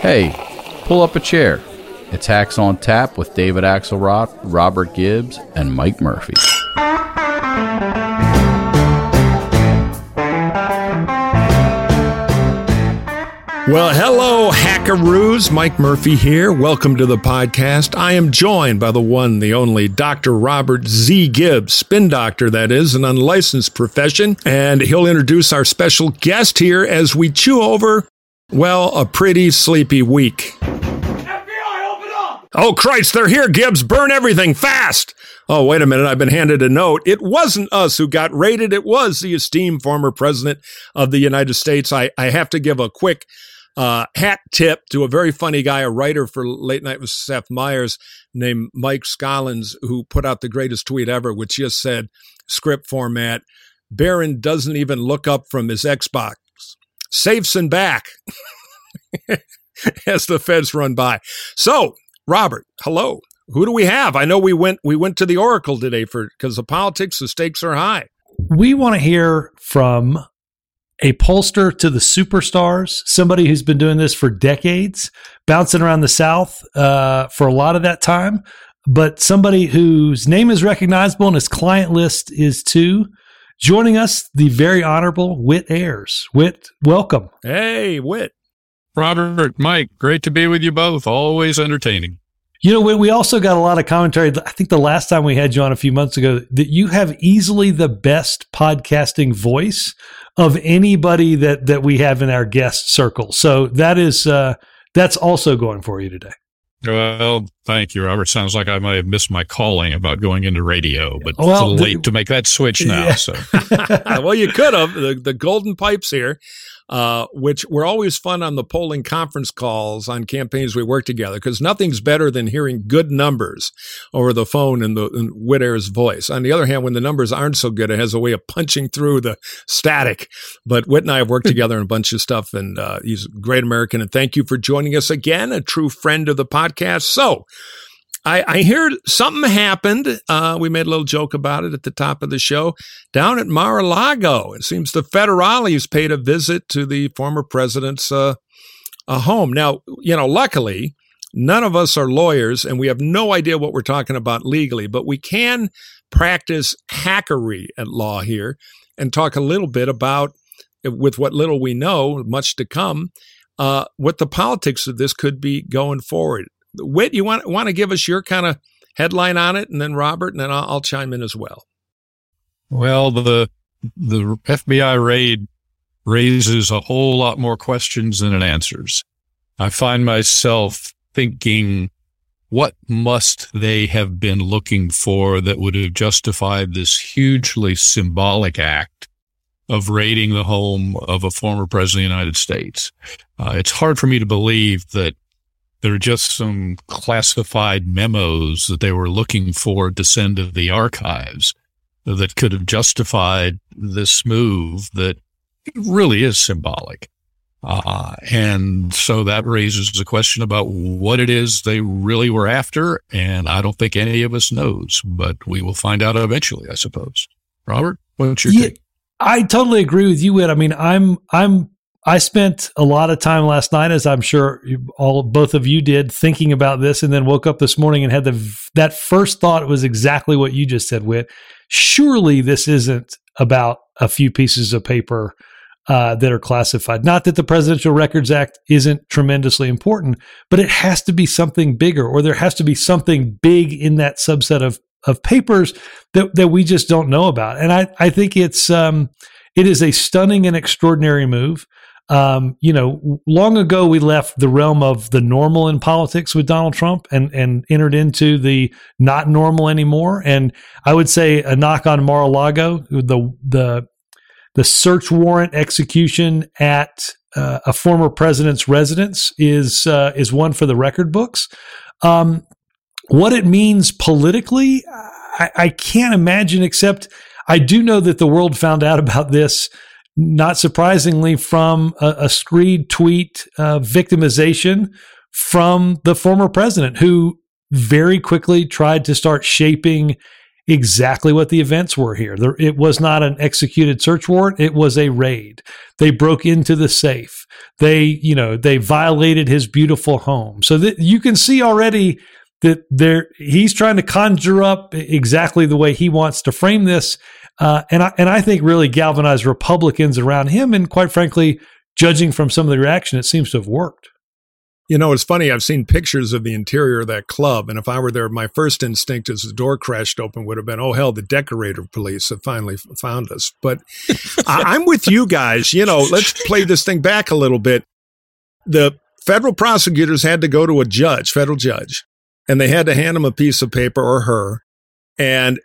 Hey, pull up a chair. It's Hacks on Tap with David Axelrod, Robert Gibbs, and Mike Murphy. Well, hello, hackaroos. Mike Murphy here. Welcome to the podcast. I am joined by the one, the only Dr. Robert Z. Gibbs, spin doctor, that is, an unlicensed profession. And he'll introduce our special guest here as we chew over, well, a pretty sleepy week. FBI, open up! Oh, Christ, they're here, Gibbs. Burn everything fast. Oh, wait a minute. I've been handed a note. It wasn't us who got raided. It was the esteemed former president of the United States. I, I have to give a quick uh, hat tip to a very funny guy, a writer for Late Night with Seth Meyers named Mike Scollins, who put out the greatest tweet ever, which just said, script format, Barron doesn't even look up from his Xbox. Safes and back as the feds run by. So, Robert, hello. Who do we have? I know we went we went to the Oracle today for because the politics, the stakes are high. We want to hear from a pollster to the superstars, somebody who's been doing this for decades, bouncing around the South uh, for a lot of that time, but somebody whose name is recognizable and his client list is too. Joining us, the very honorable Whit Ayres. Whit, welcome. Hey, Whit. Robert, Mike, great to be with you both. Always entertaining. You know, we also got a lot of commentary. I think the last time we had you on a few months ago, that you have easily the best podcasting voice of anybody that that we have in our guest circle. So that is uh, that's also going for you today. Well, thank you, Robert. Sounds like I might have missed my calling about going into radio, but Well, it's a little the- late to make that switch now. Yeah. So well, you could have the, the golden pipes here, uh, which were always fun on the polling conference calls on campaigns we work together because nothing's better than hearing good numbers over the phone in the in Whit voice. On the other hand, when the numbers aren't so good, it has a way of punching through the static. But Whit and I have worked together on a bunch of stuff, and uh, he's a great American. And thank you for joining us again, a true friend of the podcast. So. I, I hear something happened. Uh, we made a little joke about it at the top of the show down at Mar-a-Lago. It seems the federales paid a visit to the former president's uh, home. Now, you know, luckily, none of us are lawyers and we have no idea what we're talking about legally, but we can practice hackery at law here and talk a little bit about, with what little we know, much to come, uh, what the politics of this could be going forward. Whit, you want want to give us your kind of headline on it, and then Robert, and then I'll, I'll chime in as well. well, the the FBI raid raises a whole lot more questions than it answers. I find myself thinking, what must they have been looking for that would have justified this hugely symbolic act of raiding the home of a former president of the United States? Uh, it's hard for me to believe that there are just some classified memos that they were looking for to send to the archives that could have justified this move that really is symbolic. Uh, and so that raises the question about what it is they really were after. And I don't think any of us knows, but we will find out eventually, I suppose. Robert, what's your Yeah, take? I totally agree with you, Ed. I mean, I'm I'm I spent a lot of time last night, as I'm sure all both of you did, thinking about this, and then woke up this morning and had the that first thought was exactly what you just said, Whit. Surely this isn't about a few pieces of paper uh, that are classified. Not that the Presidential Records Act isn't tremendously important, but it has to be something bigger, or there has to be something big in that subset of of papers that that we just don't know about. And I I think it's um it is a stunning and extraordinary move. Um, you know, long ago we left the realm of the normal in politics with Donald Trump and and entered into the not normal anymore. And I would say a knock on Mar-a-Lago, the the the search warrant execution at uh, a former president's residence is uh, is one for the record books. Um, what it means politically, I, I can't imagine. Except I do know that the world found out about this, not surprisingly, from a, a screed tweet uh, victimization from the former president, who very quickly tried to start shaping exactly what the events were here. There, it was not an executed search warrant. It was a raid. They broke into the safe. They, you know, they violated his beautiful home. So that you can see already that there he's trying to conjure up exactly the way he wants to frame this. Uh, and I, and I think really galvanized Republicans around him. And quite frankly, judging from some of the reaction, it seems to have worked. You know, it's funny. I've seen pictures of the interior of that club, and if I were there, my first instinct as the door crashed open would have been, "Oh hell, the decorator police have finally found us." But I, am with you guys. You know, let's play this thing back a little bit. The federal prosecutors had to go to a judge, federal judge, and they had to hand him a piece of paper or her, and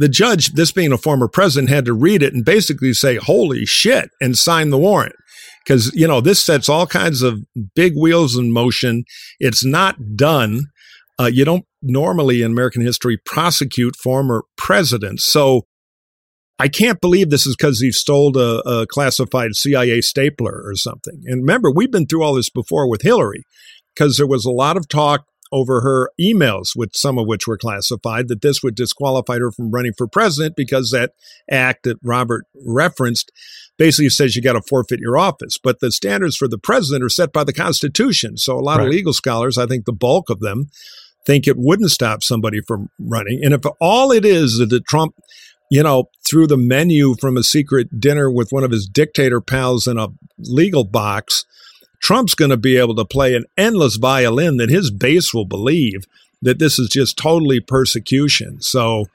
the judge, this being a former president, had to read it and basically say, "Holy shit," and sign the warrant because you know this sets all kinds of big wheels in motion. It's not done. Uh, you don't normally in American history prosecute former presidents. So I can't believe this is because he stole a, a, classified CIA stapler or something. And remember, we've been through all this before with Hillary because there was a lot of talk over her emails, which some of which were classified, that this would disqualify her from running for president because that act that Robert referenced basically says you got to forfeit your office. But the standards for the president are set by the Constitution. So a lot right. of legal scholars, I think the bulk of them, think it wouldn't stop somebody from running. And if all it is that Trump, you know, threw the menu from a secret dinner with one of his dictator pals in a legal box, Trump's going to be able to play an endless violin that his base will believe that this is just totally persecution. So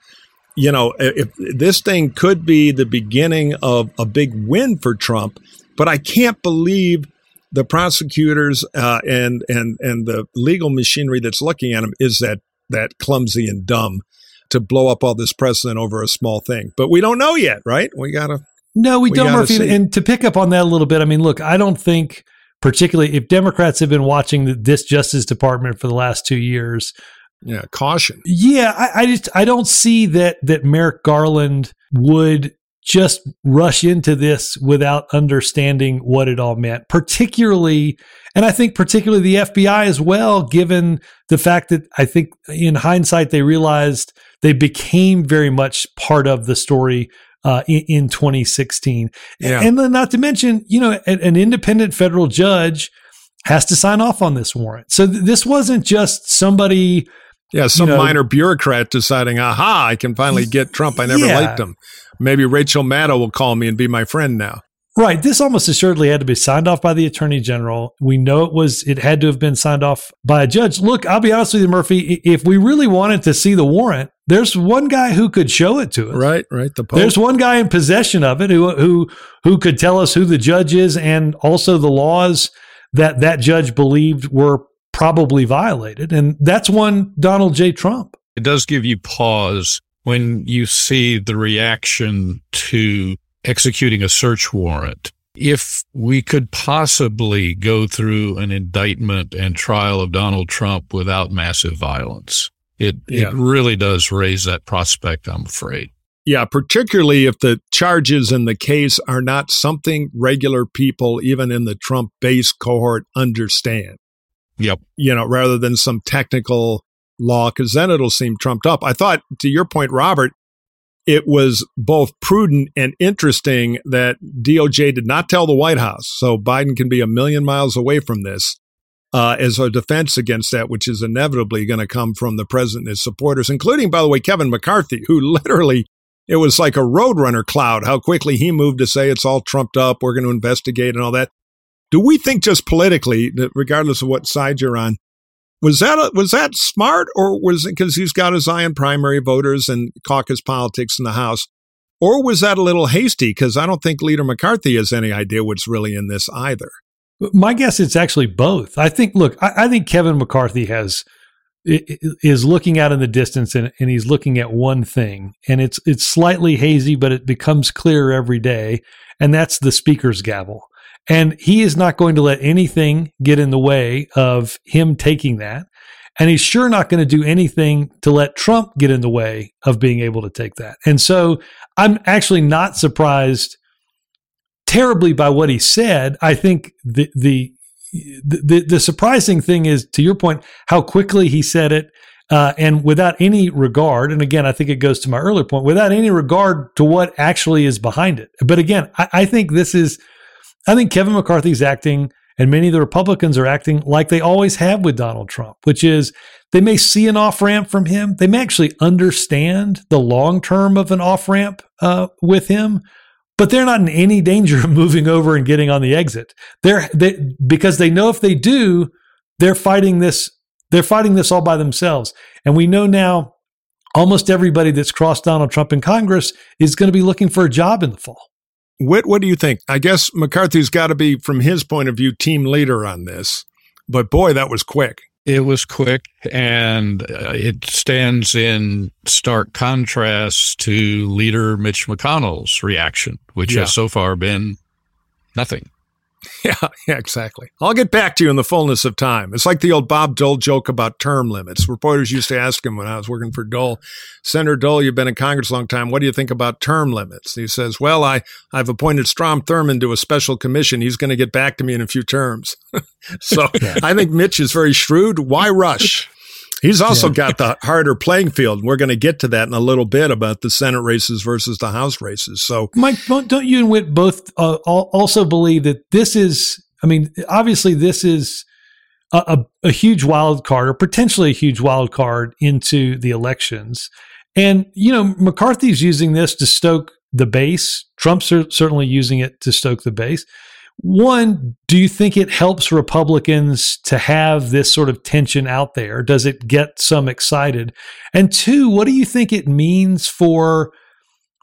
you know, if this thing could be the beginning of a big win for Trump, but I can't believe the prosecutors uh, and and and the legal machinery that's looking at him is that that clumsy and dumb to blow up all this precedent over a small thing. But we don't know yet, right? We gotta. No, we, we don't, Murphy. See. And to pick up on that a little bit, I mean, look, I don't think particularly if Democrats have been watching this Justice Department for the last two years, yeah, caution. Yeah, I, I just I don't see that that Merrick Garland would just rush into this without understanding what it all meant, particularly, and I think particularly the FBI as well, given the fact that I think in hindsight they realized they became very much part of the story uh, in, in, 2016. Yeah. And then not to mention, you know, an, an, independent federal judge has to sign off on this warrant. So th- this wasn't just somebody yeah, some you know, minor bureaucrat deciding, aha, I can finally get Trump. I never yeah. liked him. Maybe Rachel Maddow will call me and be my friend now. Right. This almost assuredly had to be signed off by the attorney general. We know it was, it had to have been signed off by a judge. Look, I'll be honest with you, Murphy. If we really wanted to see the warrant, there's one guy who could show it to us. Right, right. The Pope. There's one guy in possession of it who, who, who could tell us who the judge is and also the laws that that judge believed were probably violated. And that's one Donald J. Trump. It does give you pause when you see the reaction to executing a search warrant. If we could possibly go through an indictment and trial of Donald Trump without massive violence, it, yeah. it really does raise that prospect, I'm afraid. Yeah, particularly if the charges in the case are not something regular people, even in the Trump base cohort, understand. Yep. You know, rather than some technical law, because then it'll seem trumped up. I thought, to your point, Robert, it was both prudent and interesting that DOJ did not tell the White House. So Biden can be a million miles away from this uh, as a defense against that, which is inevitably going to come from the president and his supporters, including, by the way, Kevin McCarthy, who literally it was like a roadrunner cloud how quickly he moved to say it's all trumped up. We're going to investigate and all that. Do we think just politically, regardless of what side you're on, was that a, was that smart, or was it because he's got his eye on primary voters and caucus politics in the House, or was that a little hasty? Because I don't think Leader McCarthy has any idea what's really in this either. My guess it's actually both. I think. Look, I, I think Kevin McCarthy has is looking out in the distance and, and he's looking at one thing, and it's it's slightly hazy, but it becomes clearer every day, and that's the speaker's gavel. And he is not going to let anything get in the way of him taking that. And he's sure not going to do anything to let Trump get in the way of being able to take that. And so I'm actually not surprised terribly by what he said. I think the, the, the, the surprising thing is, to your point, how quickly he said it, uh, and without any regard. And again, I think it goes to my earlier point without any regard to what actually is behind it. But again, I, I think this is, I think Kevin McCarthy's acting and many of the Republicans are acting like they always have with Donald Trump, which is they may see an off ramp from him. They may actually understand the long term of an off ramp uh, with him, but they're not in any danger of moving over and getting on the exit. They're they, because they know if they do, they're fighting this. They're fighting this all by themselves, and we know now. Almost everybody that's crossed Donald Trump in Congress is going to be looking for a job in the fall. What What do you think? I guess McCarthy's got to be, from his point of view, team leader on this. But boy, that was quick. It was quick, and uh, it stands in stark contrast to leader Mitch McConnell's reaction, which Yeah. has so far been nothing. Yeah, yeah, exactly. I'll get back to you in the fullness of time. It's like the old Bob Dole joke about term limits. Reporters used to ask him when I was working for Dole, Senator Dole, you've been in Congress a long time. What do you think about term limits? He says, Well, I, I've appointed Strom Thurmond to a special commission. He's going to get back to me in a few terms. so I think Mitch is very shrewd. Why rush? He's also got the harder playing field. We're going to get to that in a little bit about the Senate races versus the House races. So Mike, don't you and Whit both uh, also believe that this is? I mean, obviously, this is a, a, a huge wild card, or potentially a huge wild card into the elections. And you know, McCarthy's using this to stoke the base. Trump's cer- certainly using it to stoke the base. One, do you think it helps Republicans to have this sort of tension out there? Does it get some excited? And two, what do you think it means for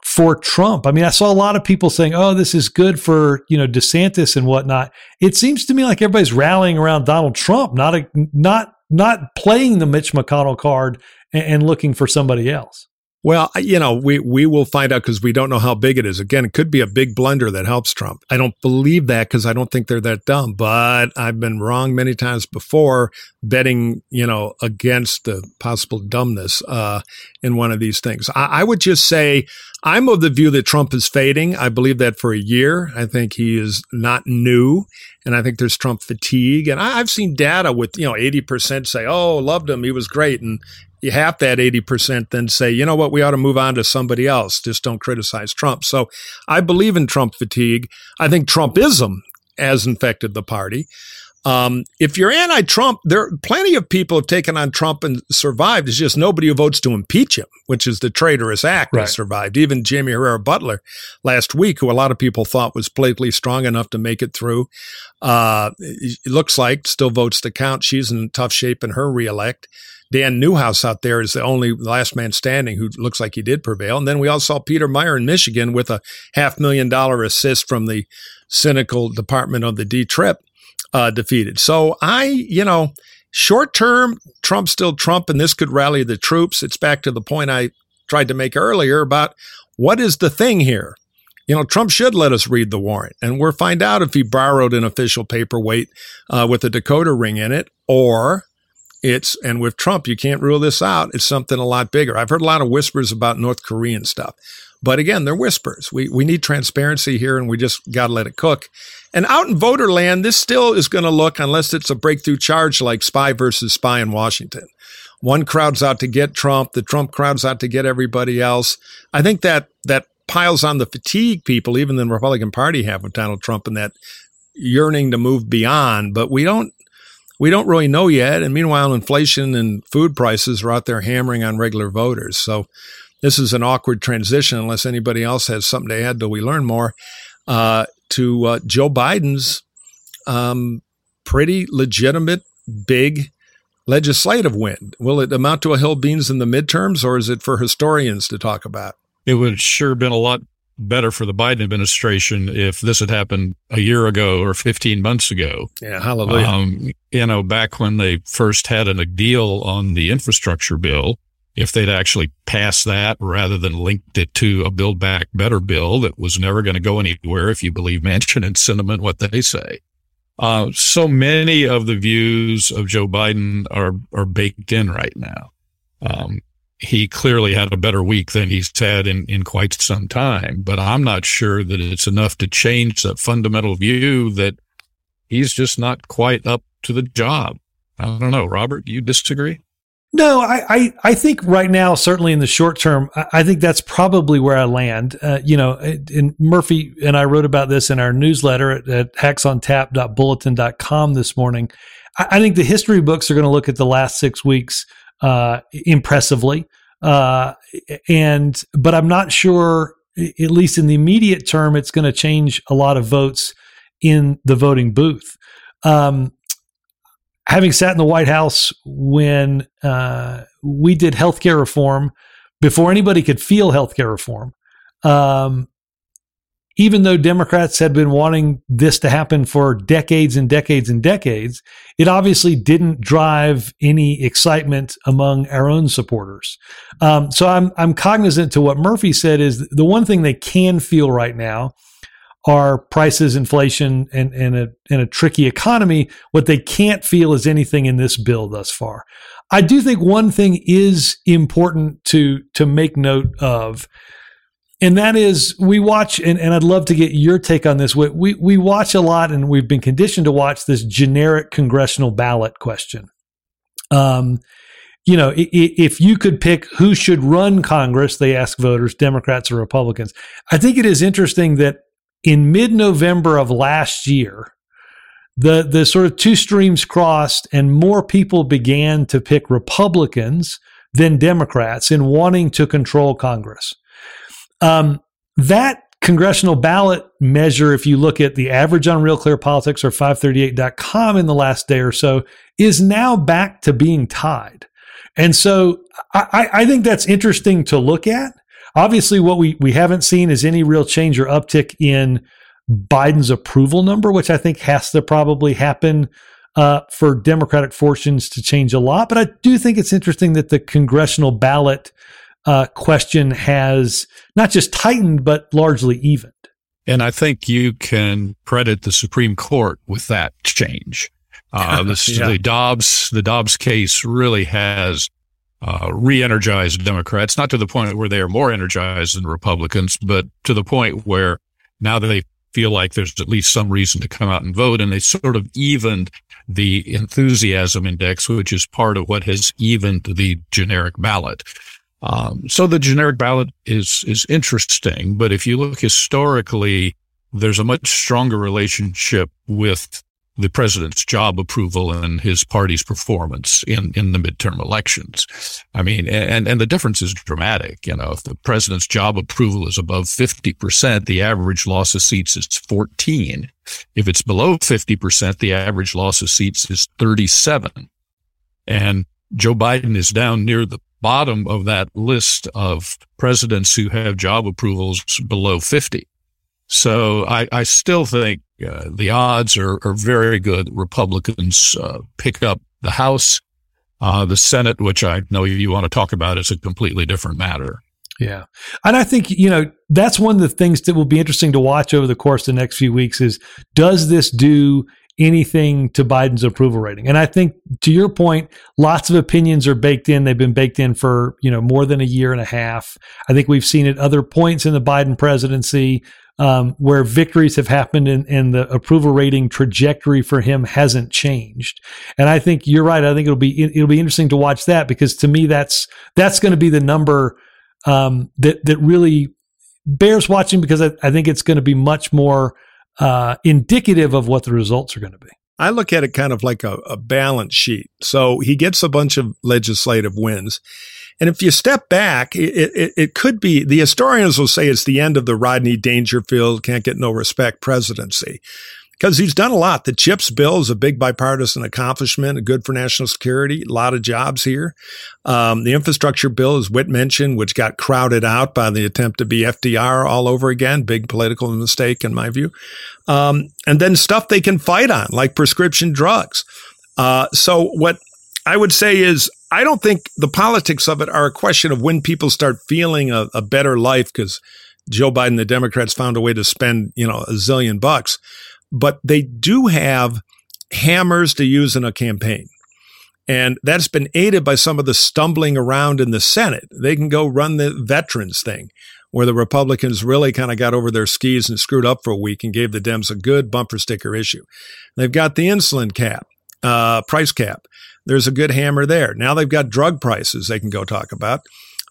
for Trump? I mean, I saw a lot of people saying, "Oh, this is good for you know DeSantis and whatnot." It seems to me like everybody's rallying around Donald Trump, not a, not not playing the Mitch McConnell card and, and looking for somebody else. Well, you know, we, we will find out because we don't know how big it is. Again, it could be a big blunder that helps Trump. I don't believe that because I don't think they're that dumb, but I've been wrong many times before betting, you know, against the possible dumbness uh, in one of these things. I, I would just say I'm of the view that Trump is fading. I believe that for a year. I think he is not new. And I think there's Trump fatigue. And I, I've seen data with, you know, 80% say, oh, loved him. He was great. And half that 80% then say, you know what, we ought to move on to somebody else. Just don't criticize Trump. So I believe in Trump fatigue. I think Trumpism has infected the party. Um, if you're anti-Trump, there are plenty of people have taken on Trump and survived. It's just nobody who votes to impeach him, which is the traitorous act, Right. has survived. Even Jaime Herrera Beutler last week, who a lot of people thought was politically strong enough to make it through, uh, it looks like still votes to count. She's in tough shape in her reelect. Dan Newhouse out there is the only last man standing who looks like he did prevail. And then we all saw Peter Meijer in Michigan with a half million dollar assist from the cynical department of the D Trip uh, defeated. So I, you know, short term, Trump's still Trump, and this could rally the troops. It's back to the point I tried to make earlier about what is the thing here. You know, Trump should let us read the warrant, and we'll find out if he borrowed an official paperweight uh, with a Dakota ring in it, or it's and with Trump, you can't rule this out. It's something a lot bigger. I've heard a lot of whispers about North Korean stuff, but again, they're whispers. We we need transparency here, and we just got to let it cook. And out in voter land, this still is going to look, unless it's a breakthrough charge like spy versus spy in Washington. One crowd's out to get Trump, the Trump crowd's out to get everybody else. I think that that piles on the fatigue people, even the Republican Party have with Donald Trump, and that yearning to move beyond. But we don't we don't really know yet. And meanwhile, inflation and food prices are out there hammering on regular voters. So this is an awkward transition unless anybody else has something to add till we learn more uh, to uh, Joe Biden's um, pretty legitimate, big legislative win. Will it amount to a hill beans in the midterms, or is it for historians to talk about? It would sure been a lot better for the Biden administration if this had happened a year ago or 15 months ago. Yeah, hallelujah. Um, you know, back when they first had a deal on the infrastructure bill, if they'd actually passed that rather than linked it to a Build Back Better bill that was never going to go anywhere, if you believe Manchin and Sinema, what they say. Uh, so many of the views of Joe Biden are, are baked in right now. Um, he clearly had a better week than he's had in, in quite some time, but I'm not sure that it's enough to change the fundamental view that he's just not quite up to the job. I don't know. Robert, do you disagree? No, I, I, I, think right now, certainly in the short term, I, I think that's probably where I land. Uh, you know, and Murphy and I wrote about this in our newsletter at, at hacksontap.bulletin.com this morning. I, I, think the history books are going to look at the last six weeks uh, impressively. Uh, and, but I'm not sure, at least in the immediate term, it's going to change a lot of votes in the voting booth. Um, having sat in the White House when uh, we did healthcare reform before anybody could feel healthcare reform, um, even though Democrats had been wanting this to happen for decades and decades and decades, it obviously didn't drive any excitement among our own supporters. Um, so I'm I'm cognizant to what Murphy said is the one thing they can feel right now are prices, inflation, and, and, a, and a tricky economy. What they can't feel is anything in this bill thus far. I do think one thing is important to, to make note of. And that is, we watch, and, and I'd love to get your take on this. We, we, we watch a lot, and we've been conditioned to watch this generic congressional ballot question. Um, you know, if you could pick who should run Congress, they ask voters, Democrats or Republicans. I think it is interesting that in mid-November of last year, the the sort of two streams crossed, and more people began to pick Republicans than Democrats in wanting to control Congress. Um, that congressional ballot measure, if you look at the average on Real Clear Politics or 538.com in the last day or so, is now back to being tied. And so I, I think that's interesting to look at. Obviously, what we, we haven't seen is any real change or uptick in Biden's approval number, which I think has to probably happen uh, for Democratic fortunes to change a lot. But I do think it's interesting that the congressional ballot uh, question has not just tightened, but largely evened. And I think you can credit the Supreme Court with that change. Uh, this, yeah. The Dobbs, the Dobbs case really has uh, re-energized Democrats, not to the point where they are more energized than Republicans, but to the point where now they feel like there's at least some reason to come out and vote. And they sort of evened the enthusiasm index, which is part of what has evened the generic ballot. Um, so the generic ballot is, is interesting, but if you look historically, there's a much stronger relationship with the president's job approval and his party's performance in, in the midterm elections. I mean, and, and the difference is dramatic. You know, if the president's job approval is above 50%, the average loss of seats is 14. If it's below 50%, the average loss of seats is 37. And Joe Biden is down near the bottom of that list of presidents who have job approvals below 50. So I, I still think uh, the odds are, are very good. Republicans uh, pick up the House. Uh, the Senate, which I know you want to talk about, is a completely different matter. Yeah. And I think, you know, that's one of the things that will be interesting to watch over the course of the next few weeks is does this do anything to Biden's approval rating? And I think to your point, lots of opinions are baked in. They've been baked in for, you know, more than a year and a half. I think we've seen at other points in the Biden presidency um, where victories have happened and, and, the approval rating trajectory for him hasn't changed. And I think you're right. I think it'll be it'll be interesting to watch that because to me that's that's going to be the number um, that that really bears watching because I, I think it's going to be much more uh, indicative of what the results are going to be. I look at it kind of like a, a balance sheet. So he gets a bunch of legislative wins and if you step back, it, it, it, could be the historians will say it's the end of the Rodney Dangerfield can't get no respect presidency because he's done a lot. The CHIPS bill is a big bipartisan accomplishment, good for national security, a lot of jobs here. Um, the infrastructure bill, as Whit mentioned, which got crowded out by the attempt to be FDR all over again, big political mistake in my view. Um, and then stuff they can fight on, like prescription drugs. Uh, so what I would say is I don't think the politics of it are a question of when people start feeling a, a better life because Joe Biden, the Democrats found a way to spend, you know, a zillion bucks, but they do have hammers to use in a campaign. And that's been aided by some of the stumbling around in the Senate. They can go run the veterans thing where the Republicans really kind of got over their skis and screwed up for a week and gave the Dems a good bumper sticker issue. They've got the insulin cap uh, price cap. There's a good hammer there. Now they've got drug prices they can go talk about.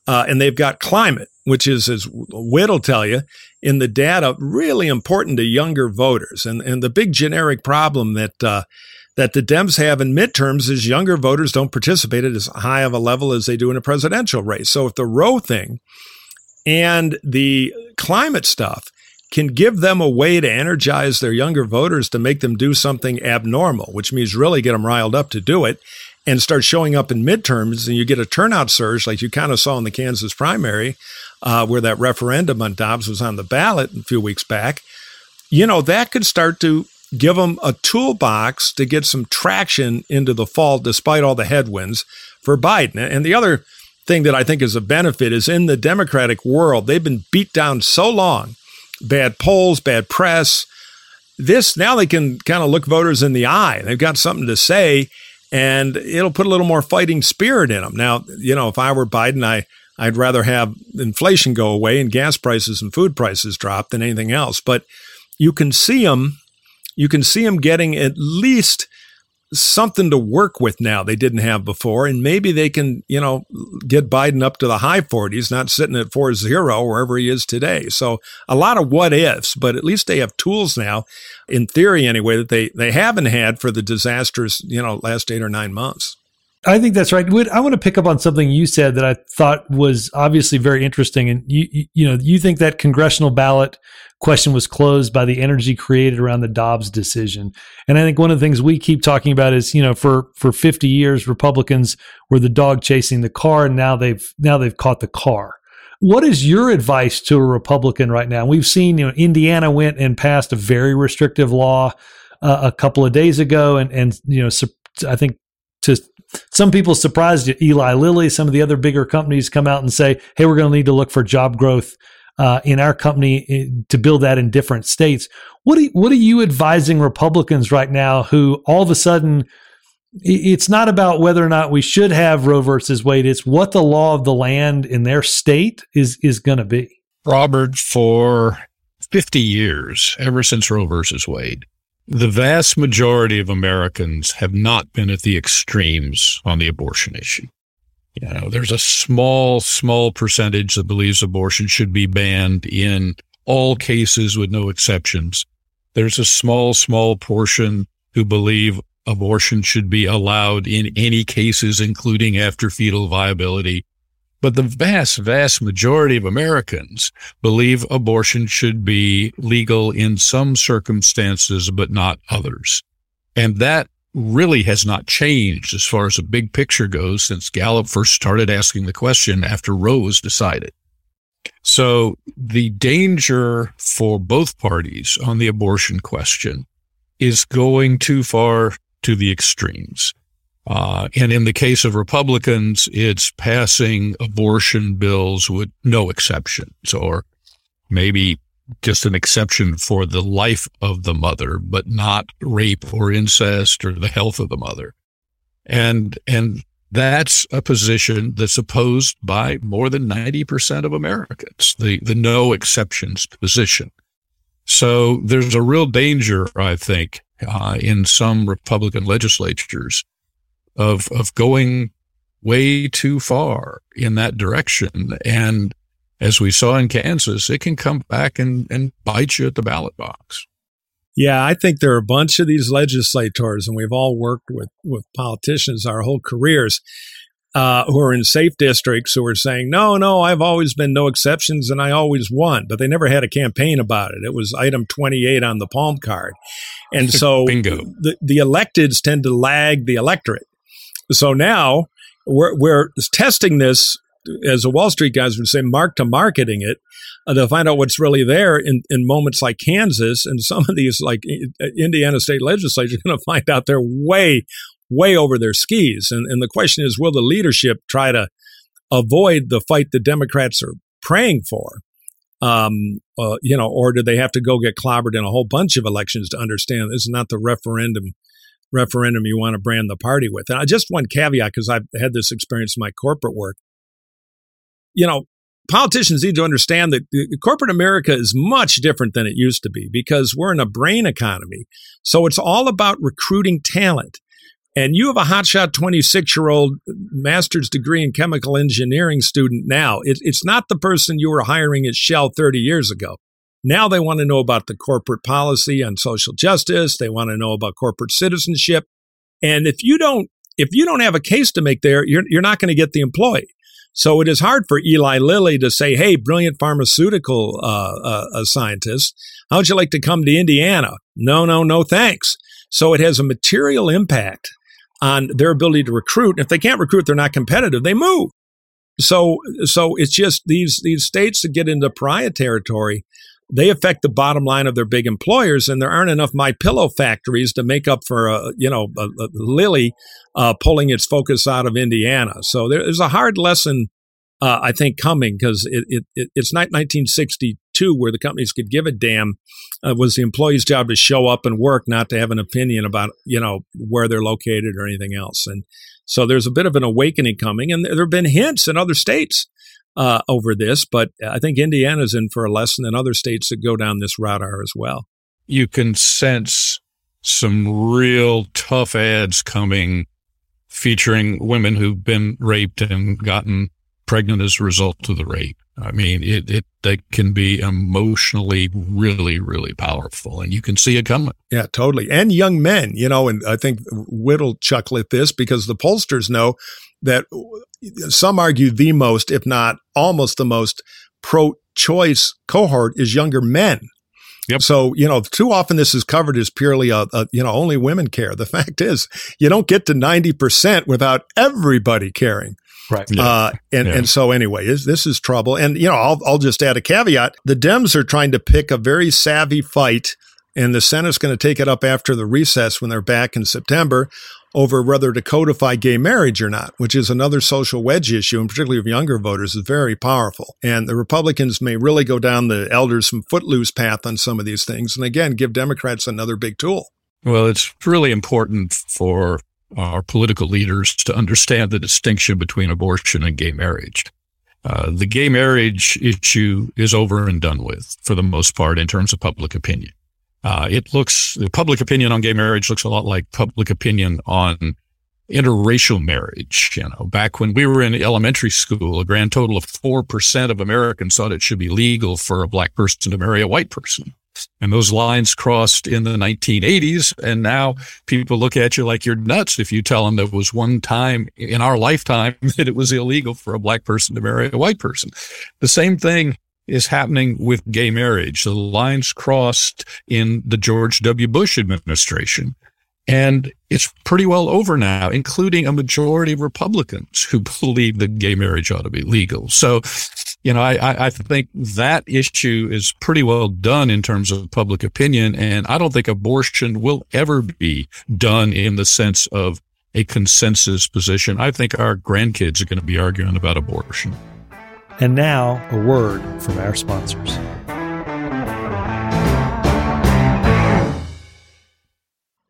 Uh, and they've got climate, which is, as Whit will tell you, in the data, really important to younger voters. And, and the big generic problem that, uh, that the Dems have in midterms is younger voters don't participate at as high of a level as they do in a presidential race. So if the Roe thing and the climate stuff can give them a way to energize their younger voters to make them do something abnormal, which means really get them riled up to do it and start showing up in midterms and you get a turnout surge like you kind of saw in the Kansas primary, uh, where that referendum on Dobbs was on the ballot a few weeks back, you know, that could start to give them a toolbox to get some traction into the fall despite all the headwinds for Biden. And the other thing that I think is a benefit is in the Democratic world, they've been beat down so long bad polls, bad press. This now they can kind of look voters in the eye. They've got something to say, and it'll put a little more fighting spirit in them. Now, you know, if I were Biden, I I'd rather have inflation go away and gas prices and food prices drop than anything else. But you can see them, you can see them getting at least something to work with now they didn't have before. And maybe they can, you know, get Biden up to the high 40s, not sitting at 4 0 wherever he is today. So a lot of what ifs, but at least they have tools now, in theory anyway, that they, they haven't had for the disastrous, you know, last eight or nine months. I think that's right. I want to pick up on something you said that I thought was obviously very interesting. And you, you, you know, you think that congressional ballot question was closed by the energy created around the Dobbs decision. And I think one of the things we keep talking about is, you know, for for 50 years Republicans were the dog chasing the car and now they've now they've caught the car. What is your advice to a Republican right now? We've seen, you know, Indiana went and passed a very restrictive law uh, a couple of days ago and and you know, I think to some people surprised at Eli Lilly, some of the other bigger companies come out and say, "Hey, we're going to need to look for job growth uh, in our company eh, to build that in different states. What are, what are you advising Republicans right now who all of a sudden it's not about whether or not we should have Roe versus Wade. It's what the law of the land in their state is is going to be. Robert, for 50 years, ever since Roe versus Wade, the vast majority of Americans have not been at the extremes on the abortion issue. You know, there's a small, small percentage that believes abortion should be banned in all cases with no exceptions. There's a small, small portion who believe abortion should be allowed in any cases, including after fetal viability. But the vast, vast majority of Americans believe abortion should be legal in some circumstances, but not others. And that really has not changed as far as the big picture goes since Gallup first started asking the question after Roe was decided. So the danger for both parties on the abortion question is going too far to the extremes. Uh, and in the case of Republicans, it's passing abortion bills with no exceptions or maybe just an exception for the life of the mother, but not rape or incest or the health of the mother. And, and that's a position that's opposed by more than 90% of Americans, the, the no exceptions position. So there's a real danger, I think, uh, in some Republican legislatures of, of going way too far in that direction. And as we saw in Kansas, it can come back and, and bite you at the ballot box. Yeah, I think there are a bunch of these legislators, and we've all worked with, with politicians our whole careers uh, who are in safe districts who are saying, no, no, I've always been no exceptions and I always won. But they never had a campaign about it. It was item 28 on the palm card. And so Bingo. The, the electeds tend to lag the electorate. So now we're, we're testing this as the Wall Street guys would say, mark to marketing it uh, to find out what's really there in, in moments like Kansas and some of these like Indiana state legislature going to find out they're way, way over their skis. And, and the question is, will the leadership try to avoid the fight the Democrats are praying for? Um, uh, you know, or do they have to go get clobbered in a whole bunch of elections to understand this is not the referendum referendum you want to brand the party with? And I just one caveat because I've had this experience in my corporate work you know, politicians need to understand that corporate America is much different than it used to be because we're in a brain economy. So it's all about recruiting talent. and you have a hotshot 26 year old master's degree in chemical engineering student now. It, it's not the person you were hiring at Shell 30 years ago. Now they want to know about the corporate policy on social justice. They want to know about corporate citizenship. And if you don't, if you don't have a case to make there, you're, you're not going to get the employee. So it is hard for Eli Lilly to say, "Hey, brilliant pharmaceutical uh, uh, uh, scientist, how'd you like to come to Indiana?" No, no, no, thanks. So it has a material impact on their ability to recruit. If they can't recruit, they're not competitive. They move. So, so it's just these these states that get into pariah territory they affect the bottom line of their big employers, and there aren't enough my pillow factories to make up for a you know a, a Lilly uh, pulling its focus out of Indiana. So there's a hard lesson uh, I think coming because it, it, it's not 1962 where the companies could give a damn. Uh, was the employee's job to show up and work, not to have an opinion about you know where they're located or anything else. And so there's a bit of an awakening coming, and there have been hints in other states uh, over this, but I think Indiana's in for a lesson, and other states that go down this route are as well. You can sense some real tough ads coming featuring women who've been raped and gotten pregnant as a result of the rape. I mean, it, it, they can be emotionally really, really powerful and you can see it coming. Yeah, totally. And young men, you know, and I think Whit'll chuckle at this because the pollsters know that some argue the most, if not almost the most pro choice cohort is younger men. Yep. So, you know, too often this is covered as purely a, a, you know, only women care. The fact is, you don't get to 90% without everybody caring. Right. Uh, and, yeah. and so anyway, this is trouble. And, you know, I'll, I'll just add a caveat. The Dems are trying to pick a very savvy fight and the Senate's going to take it up after the recess when they're back in September over whether to codify gay marriage or not, which is another social wedge issue, and particularly of younger voters, is very powerful. And the Republicans may really go down the elders from footloose path on some of these things. And again, give Democrats another big tool. Well, it's really important for our political leaders to understand the distinction between abortion and gay marriage. Uh, the gay marriage issue is over and done with for the most part in terms of public opinion. Uh, it looks, the public opinion on gay marriage looks a lot like public opinion on interracial marriage. You know, back when we were in elementary school, a grand total of 4% of Americans thought it should be legal for a black person to marry a white person. And those lines crossed in the 1980s. And now people look at you like you're nuts if you tell them there was one time in our lifetime that it was illegal for a black person to marry a white person. The same thing is happening with gay marriage. The lines crossed in the George W. Bush administration. And it's pretty well over now, including a majority of Republicans who believe that gay marriage ought to be legal. So, you know, I, I think that issue is pretty well done in terms of public opinion. And I don't think abortion will ever be done in the sense of a consensus position. I think our grandkids are going to be arguing about abortion. And now, a word from our sponsors.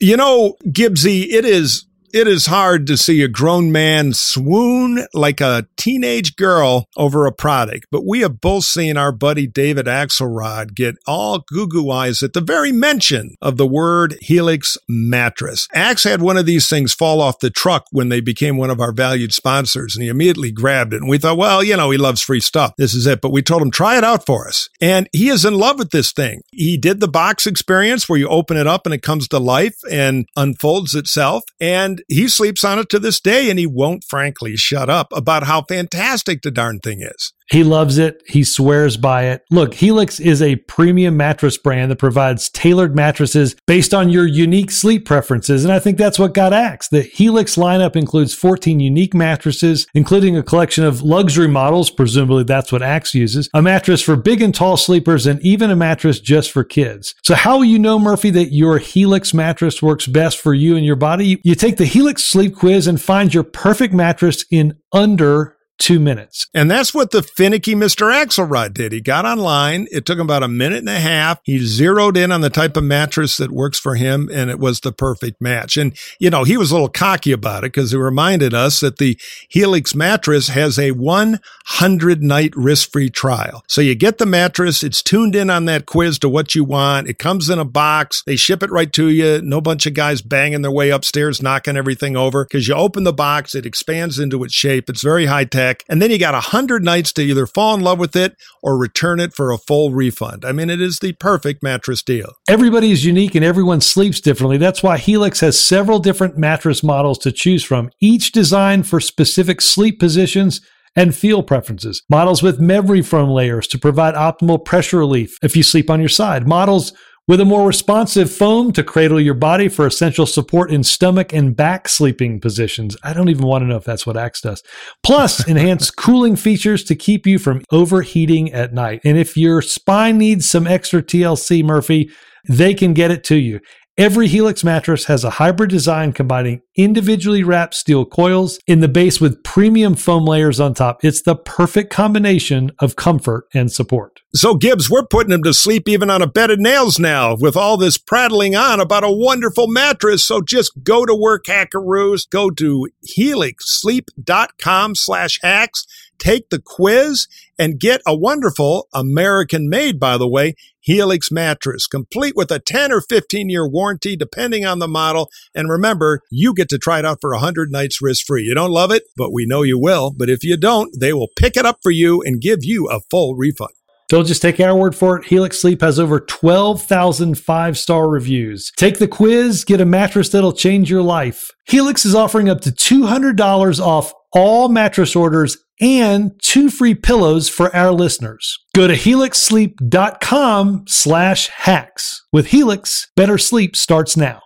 You know, Gibbsy, it is it is hard to see a grown man swoon like a teenage girl over a product, but we have both seen our buddy David Axelrod get all goo goo eyes at the very mention of the word Helix mattress. Axe had one of these things fall off the truck when they became one of our valued sponsors, and he immediately grabbed it. And we thought, well, you know, he loves free stuff. This is it. But we told him, try it out for us. And he is in love with this thing. He did the box experience where you open it up and it comes to life and unfolds itself. And he sleeps on it to this day and he won't frankly shut up about how fantastic the darn thing is. He loves it. He swears by it. Look, Helix is a premium mattress brand that provides tailored mattresses based on your unique sleep preferences. And I think that's what got axed. The Helix lineup includes 14 unique mattresses, including a collection of luxury models. Presumably that's what Axe uses, a mattress for big and tall sleepers, and even a mattress just for kids. So how will you know, Murphy, that your Helix mattress works best for you and your body? You take the Helix sleep quiz and find your perfect mattress in under two minutes. And that's what the finicky Mr. Axelrod did. He got online. It took him about a minute and a half. He zeroed in on the type of mattress that works for him, and it was the perfect match. And, you know, he was a little cocky about it because he reminded us that the Helix mattress has a 100 night risk free trial. So you get the mattress, it's tuned in on that quiz to what you want. It comes in a box. They ship it right to you. No bunch of guys banging their way upstairs, knocking everything over because you open the box, it expands into its shape. It's very high tech. And then you got a hundred nights to either fall in love with it or return it for a full refund. I mean, it is the perfect mattress deal. Everybody is unique and everyone sleeps differently. That's why Helix has several different mattress models to choose from, each designed for specific sleep positions and feel preferences. Models with memory foam layers to provide optimal pressure relief if you sleep on your side. Models with a more responsive foam to cradle your body for essential support in stomach and back sleeping positions. I don't even want to know if that's what Axe does. Plus, enhanced cooling features to keep you from overheating at night. And if your spine needs some extra TLC, Murphy, they can get it to you. Every Helix mattress has a hybrid design combining individually wrapped steel coils in the base with premium foam layers on top. It's the perfect combination of comfort and support. So, Gibbs, we're putting him to sleep even on a bed of nails now with all this prattling on about a wonderful mattress. So just go to work, hackaroos. Go to helixsleep.com slash hacks. Take the quiz and get a wonderful American made, by the way, Helix mattress, complete with a 10 or 15 year warranty, depending on the model. And remember, you get to try it out for 100 nights risk free. You don't love it, but we know you will. But if you don't, they will pick it up for you and give you a full refund. Don't just take our word for it. Helix Sleep has over 12,000 five star reviews. Take the quiz, get a mattress that'll change your life. Helix is offering up to $200 off all mattress orders and two free pillows for our listeners. Go to helixsleep.com slash hacks. With Helix, better sleep starts now.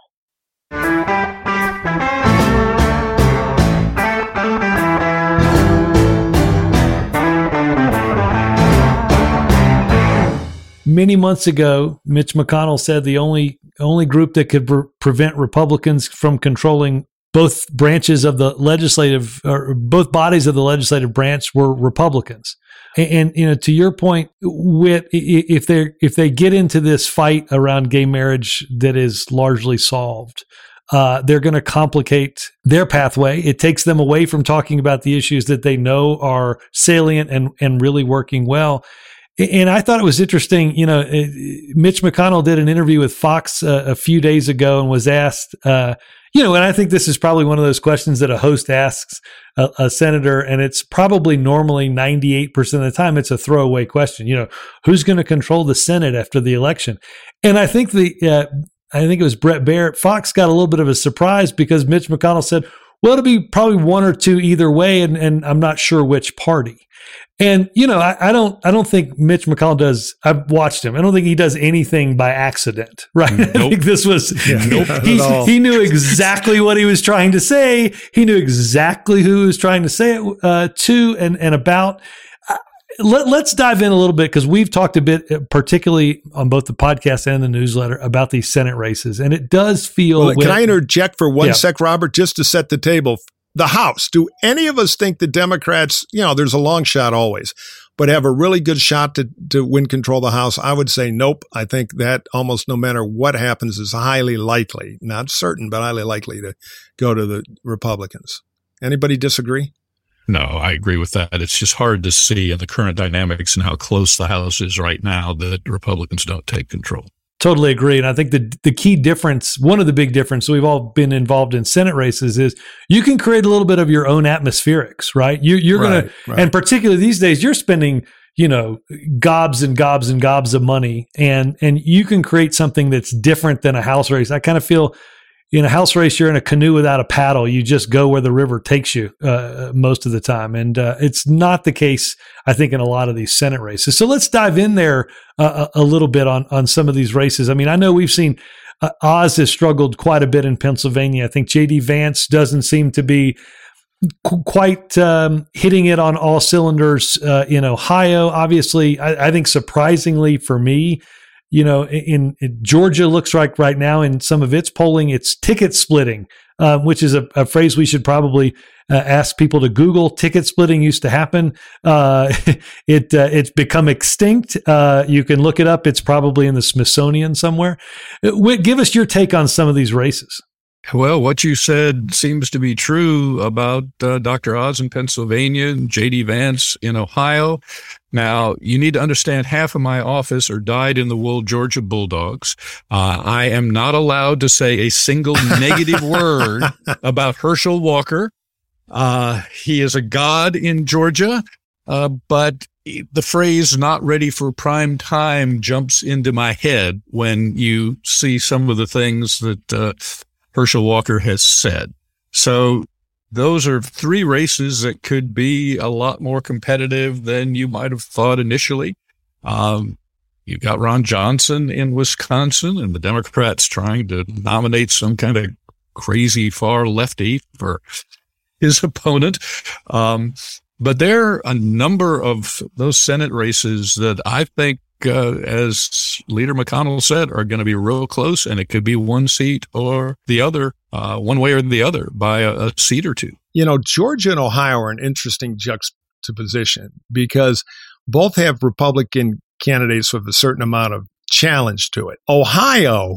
Many months ago, Mitch McConnell said the only only group that could pre- prevent Republicans from controlling both branches of the legislative or both bodies of the legislative branch were Republicans. And, and, you know, to your point, with if they if they get into this fight around gay marriage that is largely solved, uh, they're going to complicate their pathway. It takes them away from talking about the issues that they know are salient and and really working well. And I thought it was interesting. You know, Mitch McConnell did an interview with Fox uh, a few days ago and was asked. Uh, you know, and I think this is probably one of those questions that a host asks a, a senator, and it's probably normally 98% of the time it's a throwaway question. You know, who's going to control the Senate after the election? And I think the, uh, I think it was Bret Baier. Fox got a little bit of a surprise because Mitch McConnell said, well, it'll be probably one or two either way, and, and I'm not sure which party. And you know, I, I, don't, I don't think Mitch McConnell does. I've watched him. I don't think he does anything by accident, right? Nope. I think this was. Yeah, nope, he, he, knew exactly what he was trying to say. He knew exactly who he was trying to say it uh, to and and about. Uh, let, us dive in a little bit because we've talked a bit, uh, particularly on both the podcast and the newsletter, about these Senate races, and it does feel. Well, can I interject for one yeah. sec, Robert, just to set the table? The House. Do any of us think the Democrats, you know, there's a long shot always, but have a really good shot to, to win control of the House? I would say nope. I think that almost no matter what happens is highly likely, not certain, but highly likely to go to the Republicans. Anybody disagree? No, I agree with that. It's just hard to see in the current dynamics and how close the House is right now that Republicans don't take control. Totally agree. And I think the the key difference, one of the big differences we've all been involved in Senate races is you can create a little bit of your own atmospherics, right? You, you're right, going right. and particularly these days, you're spending, you know, gobs and gobs and gobs of money and, and you can create something that's different than a house race. I kind of feel in a house race, you're in a canoe without a paddle. You just go where the river takes you uh, most of the time, and uh, it's not the case. I think in a lot of these Senate races. So let's dive in there uh, a little bit on on some of these races. I mean, I know we've seen uh, Oz has struggled quite a bit in Pennsylvania. I think J.D. Vance doesn't seem to be qu- quite um, hitting it on all cylinders uh, in Ohio. Obviously, I, I think surprisingly for me you know, in, in, Georgia looks like right now in some of its polling, it's ticket splitting um, which is a, a, phrase we should probably uh, ask people to Google. Ticket splitting used to happen. Uh, it uh, it's become extinct. Uh, you can look it up. It's probably in the Smithsonian somewhere. Uh, give us your take on some of these races. Well, what you said seems to be true about uh, Dr. Oz in Pennsylvania and J.D. Vance in Ohio. Now, you need to understand half of my office are dyed in the wool Georgia Bulldogs. Uh, I am not allowed to say a single negative word about Herschel Walker. Uh, he is a god in Georgia, uh, but the phrase not ready for prime time jumps into my head when you see some of the things that uh, Herschel Walker has said. So those are three races that could be a lot more competitive than you might have thought initially. Um, you've got Ron Johnson in Wisconsin and the Democrats trying to nominate some kind of crazy far lefty for his opponent. Um, but there are a number of those Senate races that I think uh, as Leader McConnell said, are going to be real close, and it could be one seat or the other, uh, one way or the other, by a, a seat or two. You know, Georgia and Ohio are an interesting juxtaposition because both have Republican candidates with a certain amount of challenge to it. Ohio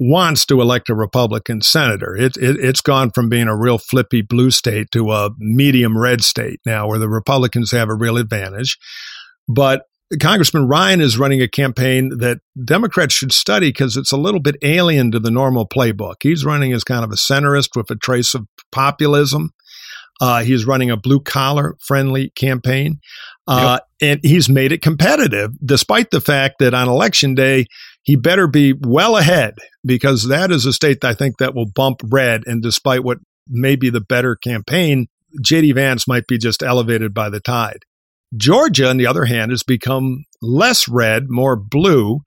wants to elect a Republican senator. It, it, has gone from being a real flippy blue state to a medium red state now, where the Republicans have a real advantage. But Congressman Ryan is running a campaign that Democrats should study because it's a little bit alien to the normal playbook. He's running as kind of a centrist with a trace of populism. Uh, he's running a blue collar friendly campaign. Uh, yep. And he's made it competitive, despite the fact that on election day, he better be well ahead because that is a state that I think that will bump red. And despite what may be the better campaign, JD Vance might be just elevated by the tide. Georgia, on the other hand, has become less red, more blue.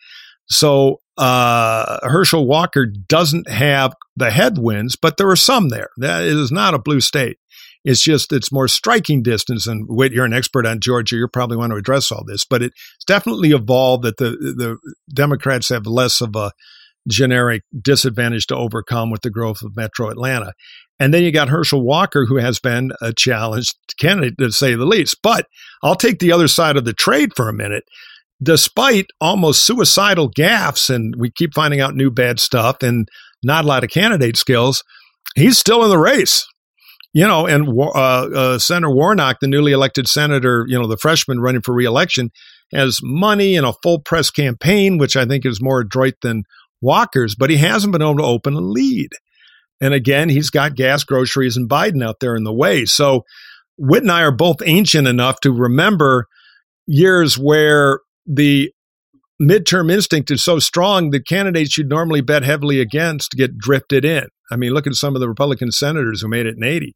So uh, Herschel Walker doesn't have the headwinds, but there are some there. That is not a blue state. It's just it's more striking distance. And Whit, you're an expert on Georgia. You probably want to address all this, but it's definitely evolved that the the Democrats have less of a generic disadvantage to overcome with the growth of Metro Atlanta. And then you got Herschel Walker, who has been a challenged candidate to say the least. But I'll take the other side of the trade for a minute. Despite almost suicidal gaffes, and we keep finding out new bad stuff and not a lot of candidate skills, he's still in the race. You know, and uh, uh, Senator Warnock, the newly elected senator, you know, the freshman running for reelection, has money and a full press campaign, which I think is more adroit than Walker's, but he hasn't been able to open a lead. And again, he's got gas, groceries, and Biden out there in the way. So Whit and I are both ancient enough to remember years where the midterm instinct is so strong that candidates you'd normally bet heavily against get drifted in. I mean, look at some of the Republican senators who made it in 80.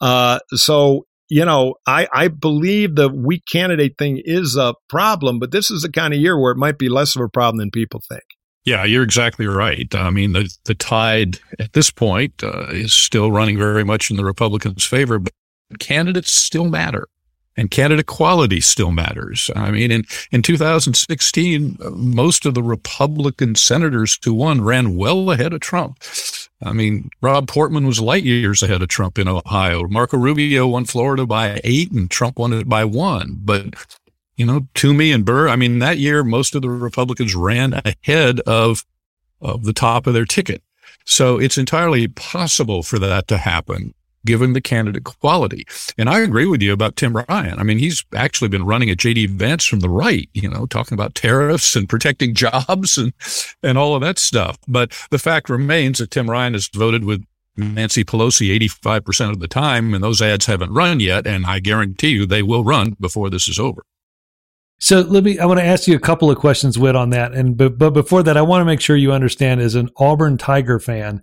Uh, so, you know, I, I believe the weak candidate thing is a problem, but this is the kind of year where it might be less of a problem than people think. Yeah, you're exactly right. I mean, the the tide at this point uh, is still running very much in the Republicans' favor, but candidates still matter. And candidate quality still matters. I mean, in, in 2016, most of the Republican senators who won ran well ahead of Trump. I mean, Rob Portman was light years ahead of Trump in Ohio. Marco Rubio won Florida by eight and Trump won it by one. But you know, Toomey and Burr. I mean, that year, most of the Republicans ran ahead of, of the top of their ticket. So it's entirely possible for that to happen given the candidate quality. And I agree with you about Tim Ryan. I mean, he's actually been running at JD Vance from the right, you know, talking about tariffs and protecting jobs and, and all of that stuff. But the fact remains that Tim Ryan has voted with Nancy Pelosi 85% of the time, and those ads haven't run yet. And I guarantee you they will run before this is over. So let me. I want to ask you a couple of questions, Whit, on that. And but but before that, I want to make sure you understand, as an Auburn Tiger fan,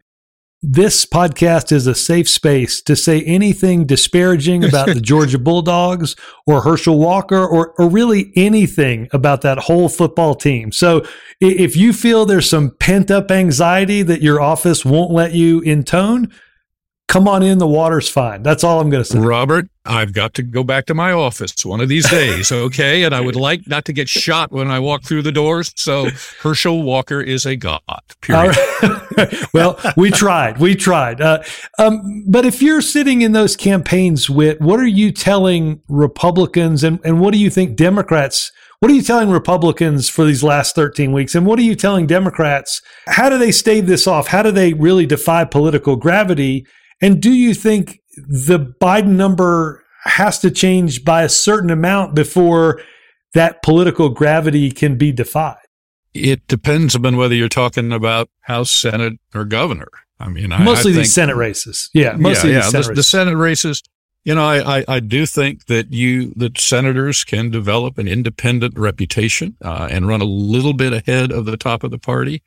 this podcast is a safe space to say anything disparaging about the Georgia Bulldogs or Herschel Walker or or really anything about that whole football team. So if you feel there's some pent up anxiety that your office won't let you intone, come on in. The water's fine. That's all I'm going to say. Robert, I've got to go back to my office one of these days. Okay. and I would like not to get shot when I walk through the doors. So Herschel Walker is a god. Period. well, we tried. We tried. Uh, um, but if you're sitting in those campaigns, with what are you telling Republicans, and, and what do you think Democrats? What are you telling Republicans for these last 13 weeks? And what are you telling Democrats? How do they stave this off? How do they really defy political gravity? And do you think the Biden number has to change by a certain amount before that political gravity can be defied? It depends upon whether you're talking about House, Senate, or governor. I mean, mostly I these Senate races. Yeah, mostly yeah, yeah. The, Senate the, Senate races. You know, I, I, I, do think that you that senators can develop an independent reputation uh, and run a little bit ahead of the top of the party.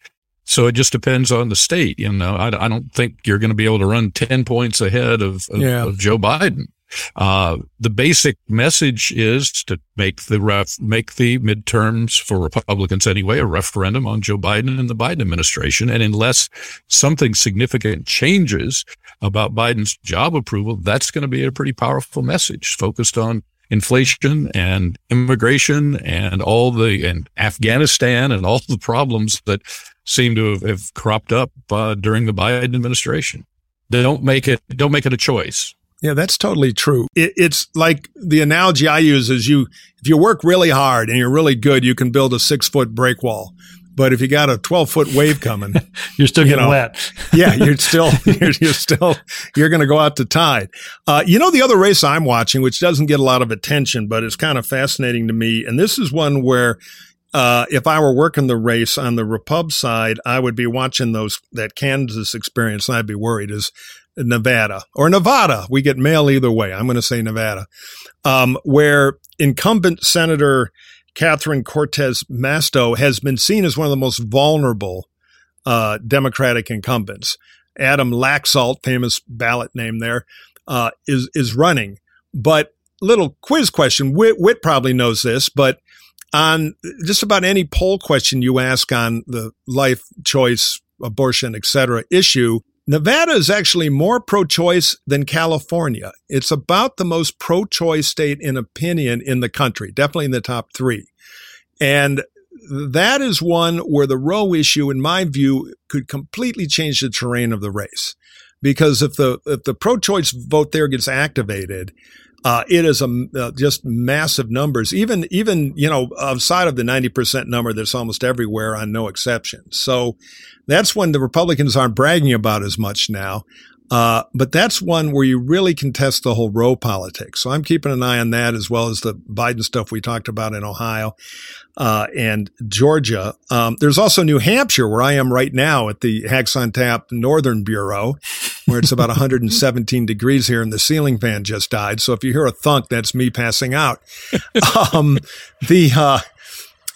So it just depends on the state. You know, I, I don't think you're going to be able to run ten points ahead of, of, yeah. of Joe Biden. Uh, the basic message is to make the ref, make the midterms for Republicans anyway, a referendum on Joe Biden and the Biden administration. And unless something significant changes about Biden's job approval, that's going to be a pretty powerful message focused on inflation and immigration and all the, and Afghanistan and all the problems that seem to have, have cropped up uh, during the Biden administration. They Don't make it, don't make it a choice yeah, that's totally true. It, it's like the analogy I use is you, if you work really hard and you're really good, you can build a six foot break wall. But if you got a 12 foot wave coming, you're still getting you know, wet. yeah, you're still, you're, you're still, you're going to go out to tide. Uh, you know, the other race I'm watching, which doesn't get a lot of attention, but it's kind of fascinating to me. And this is one where, uh, if I were working the race on the Repub side, I would be watching those, that Kansas experience and I'd be worried is Nevada or Nevada. We get mail either way. I'm going to say Nevada, um, where incumbent Senator Catherine Cortez Masto has been seen as one of the most vulnerable uh, Democratic incumbents. Adam Laxalt, famous ballot name there, uh, is is running. But little quiz question. Whit, Whit probably knows this, but on just about any poll question you ask on the life choice, abortion, etc. issue, Nevada is actually more pro choice than California. It's about the most pro choice state in opinion in the country, definitely in the top three. And that is one where the Roe issue, in my view, could completely change the terrain of the race. Because if the if the pro-choice vote there gets activated, uh, it is a uh, just massive numbers. Even even you know outside of the ninety percent number that's almost everywhere on no exception. So that's when the Republicans aren't bragging about as much now. Uh, but that's one where you really can test the whole Roe politics. So I'm keeping an eye on that as well as the Biden stuff we talked about in Ohio uh, and Georgia. Um, there's also New Hampshire, where I am right now at the Hacks on Tap Northern Bureau, where it's about 117 degrees here and the ceiling fan just died. So if you hear a thunk, that's me passing out. Um, the uh,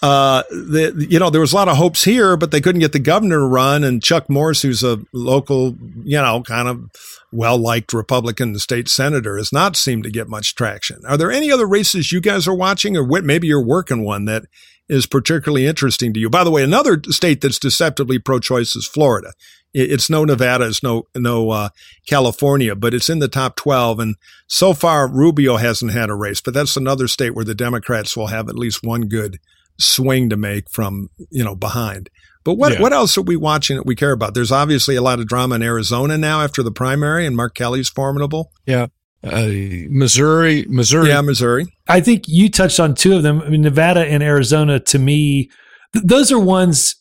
uh, the, you know, there was a lot of hopes here, but they couldn't get the governor to run. And Chuck Morse, who's a local, you know, kind of well liked Republican state senator, has not seemed to get much traction. Are there any other races you guys are watching, or maybe you're working one that is particularly interesting to you? By the way, another state that's deceptively pro choice is Florida. It's no Nevada, it's no no uh, California, but it's in the top twelve. And so far, Rubio hasn't had a race, but that's another state where the Democrats will have at least one good swing to make from you know behind. But what yeah. what else are we watching that we care about? There's obviously a lot of drama in Arizona now after the primary, and Mark Kelly's formidable. Yeah. Uh, Missouri, Missouri. Yeah, Missouri. I think you touched on two of them. I mean, Nevada and Arizona to me, th- those are ones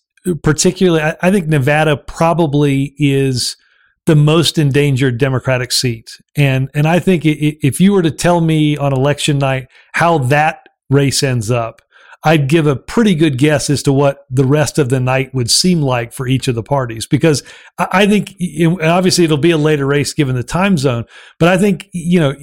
particularly. I, I think Nevada probably is the most endangered Democratic seat. And and I think if you were to tell me on election night how that race ends up, I'd give a pretty good guess as to what the rest of the night would seem like for each of the parties because I think obviously it'll be a later race given the time zone, but I think, you know,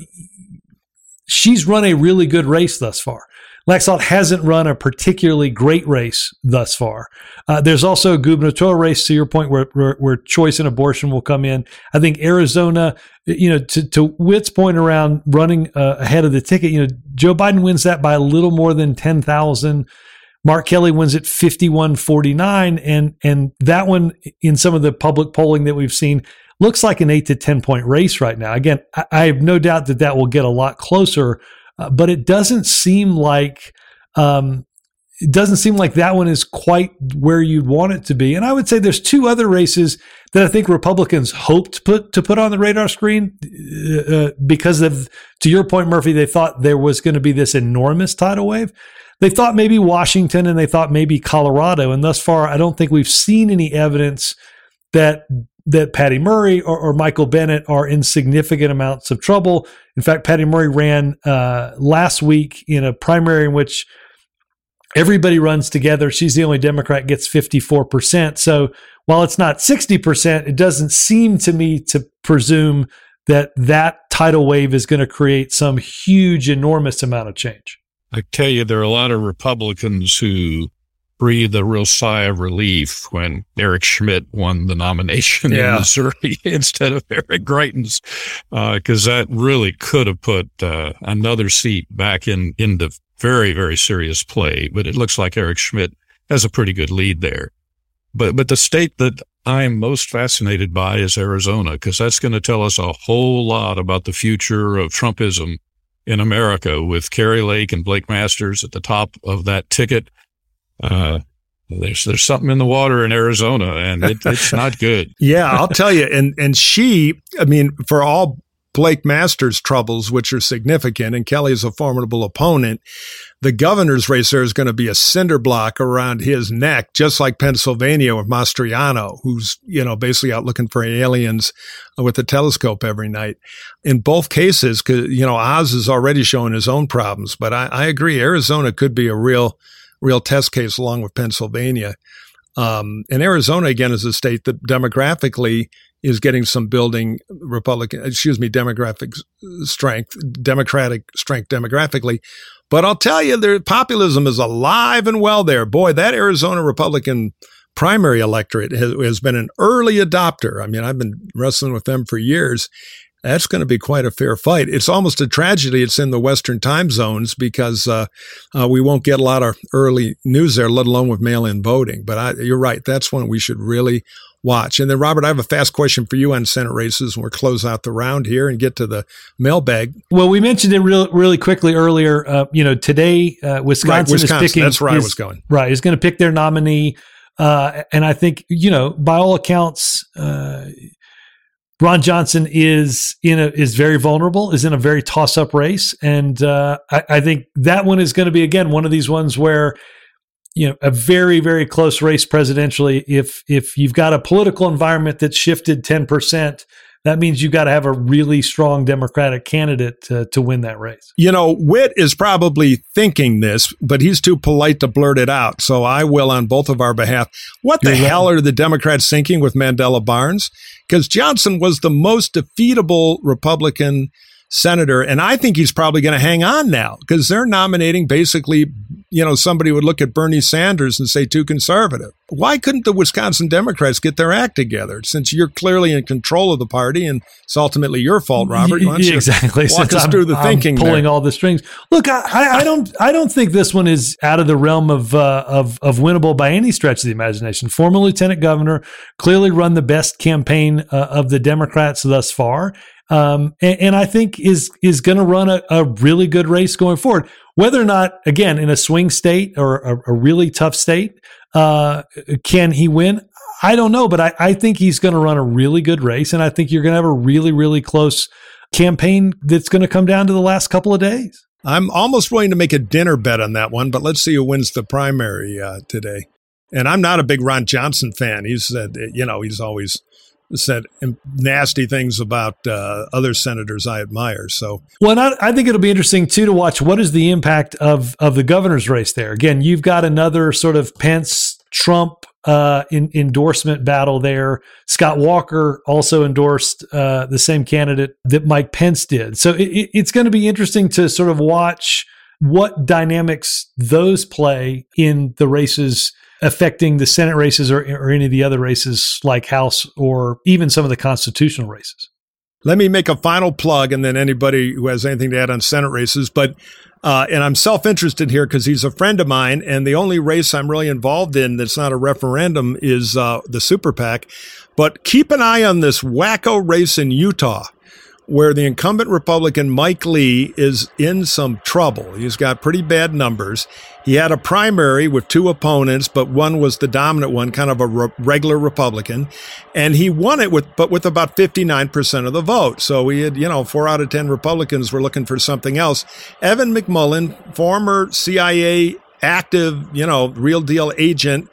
she's run a really good race thus far. Laxalt hasn't run a particularly great race thus far. Uh, there's also a gubernatorial race, to your point, where, where, where choice and abortion will come in. I think Arizona, you know, to, to Whit's point around running uh, ahead of the ticket, you know, Joe Biden wins that by a little more than 10,000. Mark Kelly wins at 51-49 and and that one in some of the public polling that we've seen looks like an 8 to 10 point race right now. Again, I, I have no doubt that that will get a lot closer uh, but it doesn't seem like um, it doesn't seem like that one is quite where you'd want it to be. And I would say there's two other races that I think Republicans hoped put to put on the radar screen uh, uh, because of, to your point, Murphy, they thought there was going to be this enormous tidal wave. They thought maybe Washington and they thought maybe Colorado, and thus far, I don't think we've seen any evidence that that Patty Murray or, or, Michael Bennet are in significant amounts of trouble. In fact, Patty Murray ran uh, last week in a primary in which everybody runs together. She's the only Democrat gets 54%. So while it's not 60%, it doesn't seem to me to presume that that tidal wave is going to create some huge, enormous amount of change. I tell you, there are a lot of Republicans who breathed a real sigh of relief when Eric Schmitt won the nomination yeah. in Missouri instead of Eric Greitens, because uh, that really could have put uh, another seat back in into very very serious play. But it looks like Eric Schmitt has a pretty good lead there. But but the state that I'm most fascinated by is Arizona, because that's going to tell us a whole lot about the future of Trumpism in America, with Kari Lake and Blake Masters at the top of that ticket uh, there's there's something in the water in Arizona, and it, it's not good. yeah, I'll tell you. And and she, I mean, for all Blake Masters' troubles, which are significant, and Kelly is a formidable opponent. The governor's race there is going to be a cinder block around his neck, just like Pennsylvania with Mastriano, who's, you know, basically out looking for aliens with a telescope every night. In both cases, you know, Oz is already showing his own problems, but I, I agree. Arizona could be a real, real test case along with Pennsylvania. Um, and Arizona, again, is a state that demographically is getting some building Republican, excuse me, demographic strength, democratic strength demographically. But I'll tell you, their populism is alive and well there. Boy, that Arizona Republican primary electorate has, has been an early adopter. I mean, I've been wrestling with them for years that's going to be quite a fair fight. It's almost a tragedy it's in the Western time zones because uh, uh, we won't get a lot of early news there, let alone with mail in voting. But I, you're right. That's one we should really watch. And then, Robert, I have a fast question for you on Senate races when we'll close out the round here and get to the mailbag. Well, we mentioned it real, really quickly earlier. Uh, you know, today, uh, Wisconsin, right, Wisconsin, is picking. That's where is, I was going. Right. Is going to pick their nominee. Uh, and I think, you know, by all accounts, uh, Ron Johnson is in a is very vulnerable, is in a very toss up race, and uh, I, I, think that one is going to be again one of these ones where you know a very very close race presidentially. If if you've got a political environment that's shifted ten percent that means you've got to have a really strong Democratic candidate to, to win that race. You know, Whit is probably thinking this, but he's too polite to blurt it out. So I will on both of our behalf. What the You're hell right. are the Democrats thinking with Mandela Barnes? Because Johnson was the most defeatable Republican senator. And I think he's probably going to hang on now because they're nominating basically, you know, somebody would look at Bernie Sanders and say too conservative. Why couldn't the Wisconsin Democrats get their act together since you're clearly in control of the party and it's ultimately your fault, Robert? exactly. Walk since us I'm, through the I'm thinking, pulling there. all the strings. Look, I, I, don't, I don't think this one is out of the realm of uh, of of winnable by any stretch of the imagination. Former lieutenant governor, clearly run the best campaign uh, of the Democrats thus far um, and, and, I think is is going to run a, a, really good race going forward. Whether or not, again, in a swing state or a, a really tough state, uh, can he win? I don't know, but I, I think he's going to run a really good race, and I think you're going to have a really really close campaign that's going to come down to the last couple of days. I'm almost willing to make a dinner bet on that one, but let's see who wins the primary uh, today. And I'm not a big Ron Johnson fan. He's said, you know, he's always said nasty things about uh, other senators I admire. So, well, I, I, think it'll be interesting too to watch what is the impact of of the governor's race there. Again, you've got another sort of Pence Trump uh, in, endorsement battle there. Scott Walker also endorsed uh, the same candidate that Mike Pence did. So it, it's going to be interesting to sort of watch what dynamics those play in the races affecting the Senate races or, or any of the other races like House or even some of the constitutional races. Let me make a final plug, and then anybody who has anything to add on Senate races. But uh, and I'm self interested here because he's a friend of mine, and the only race I'm really involved in that's not a referendum is uh, the Super PAC. But keep an eye on this wacko race in Utah where the incumbent Republican Mike Lee is in some trouble. He's got pretty bad numbers. He had a primary with two opponents, but one was the dominant one, kind of a re- regular Republican, and he won it with, but with about 59% of the vote. So he had, you know, four out of 10 Republicans were looking for something else. Evan McMullin, former CIA active, you know, real deal agent,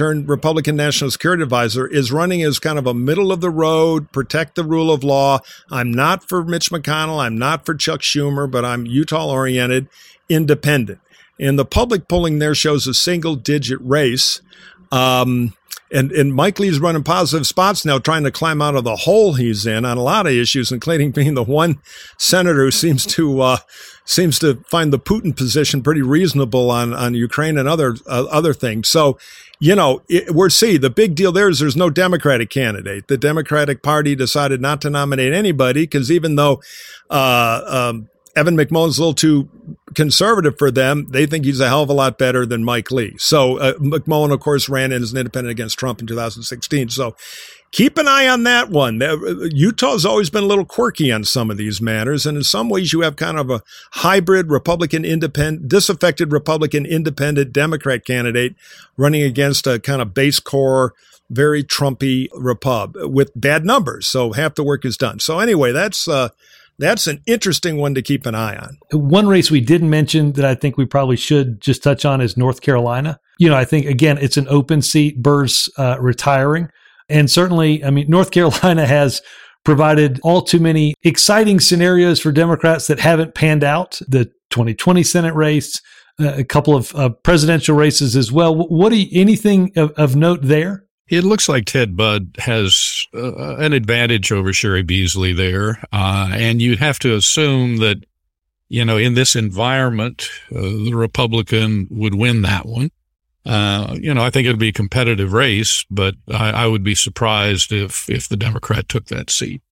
turned Republican National Security Advisor, is running as kind of a middle of the road, protect the rule of law. I'm not for Mitch McConnell. I'm not for Chuck Schumer, but I'm Utah oriented, independent. And the public polling there shows a single digit race. Um, and, and Mike Lee's running positive spots now, trying to climb out of the hole he's in on a lot of issues, including being the one senator who seems to uh, seems to find the Putin position pretty reasonable on on Ukraine and other uh, other things. So, you know, we're see the big deal there is there's no Democratic candidate. The Democratic Party decided not to nominate anybody because even though uh, um, Evan McMullin's a little too conservative for them. They think he's a hell of a lot better than Mike Lee. So uh, McMullin, of course, ran in as an independent against Trump in 2016. So keep an eye on that one. Utah's always been a little quirky on some of these matters, and in some ways, you have kind of a hybrid Republican independent, disaffected Republican independent Democrat candidate running against a kind of base core. Very Trumpy Repub with bad numbers, so half the work is done. So anyway, that's uh, that's an interesting one to keep an eye on. One race we didn't mention that I think we probably should just touch on is North Carolina. You know, I think again it's an open seat. Burr's uh, retiring, and certainly, I mean, North Carolina has provided all too many exciting scenarios for Democrats that haven't panned out. The 2020 Senate race, uh, a couple of uh, presidential races as well. What do you, anything of, of note there? It looks like Ted Budd has uh, an advantage over Cheri Beasley there. Uh, and you'd have to assume that, you know, in this environment, uh, the Republican would win that one. Uh, you know, I think it'd be a competitive race, but I, I, would be surprised if, if the Democrat took that seat.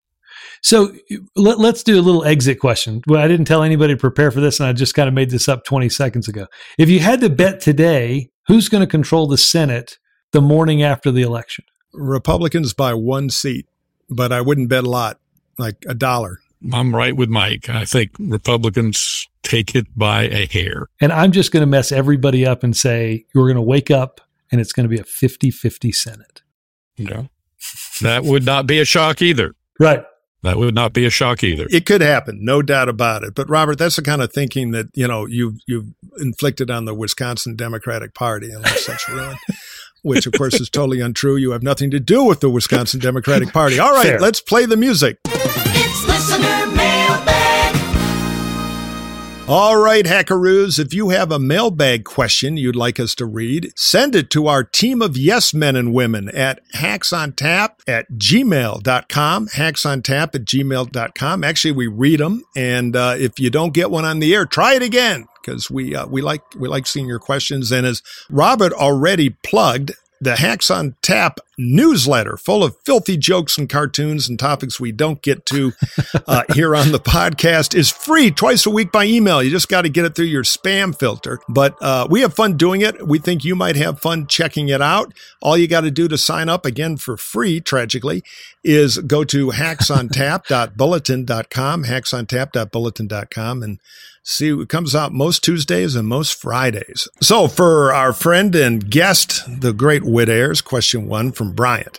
So let, us do a little exit question. Well, I didn't tell anybody to prepare for this, and I just kind of made this up 20 seconds ago. If you had to bet today, who's going to control the Senate the morning after the election? Republicans by one seat, but I wouldn't bet a lot, like a dollar. I'm right with Mike. I think Republicans take it by a hair. And I'm just going to mess everybody up and say you're going to wake up and it's going to be a 50 50 Senate. Yeah. That would not be a shock either. Right. That would not be a shock either. It could happen, no doubt about it. But Robert, that's the kind of thinking that you know you've you've inflicted on the Wisconsin Democratic Party and such ruin which of course is totally untrue. You have nothing to do with the Wisconsin Democratic Party. All right, Fair. let's play the music. All right, hackaroos, if you have a mailbag question you'd like us to read, send it to our team of yes men and women at hacksontap at gmail.com, hacksontap at gmail.com. Actually, we read them, and uh, if you don't get one on the air, try it again because we uh, we like we like seeing your questions. And as Robert already plugged, the Hacks on Tap newsletter full of filthy jokes and cartoons and topics we don't get to uh, here on the podcast is free twice a week by email. You just got to get it through your spam filter. But uh, we have fun doing it. We think you might have fun checking it out. All you got to do to sign up again for free, tragically, is go to hacksontap.bulletin.com, hacksontap.bulletin.com, and See, it comes out most Tuesdays and most Fridays. So for our friend and guest, the great Whit Ayres, question one from Bryant.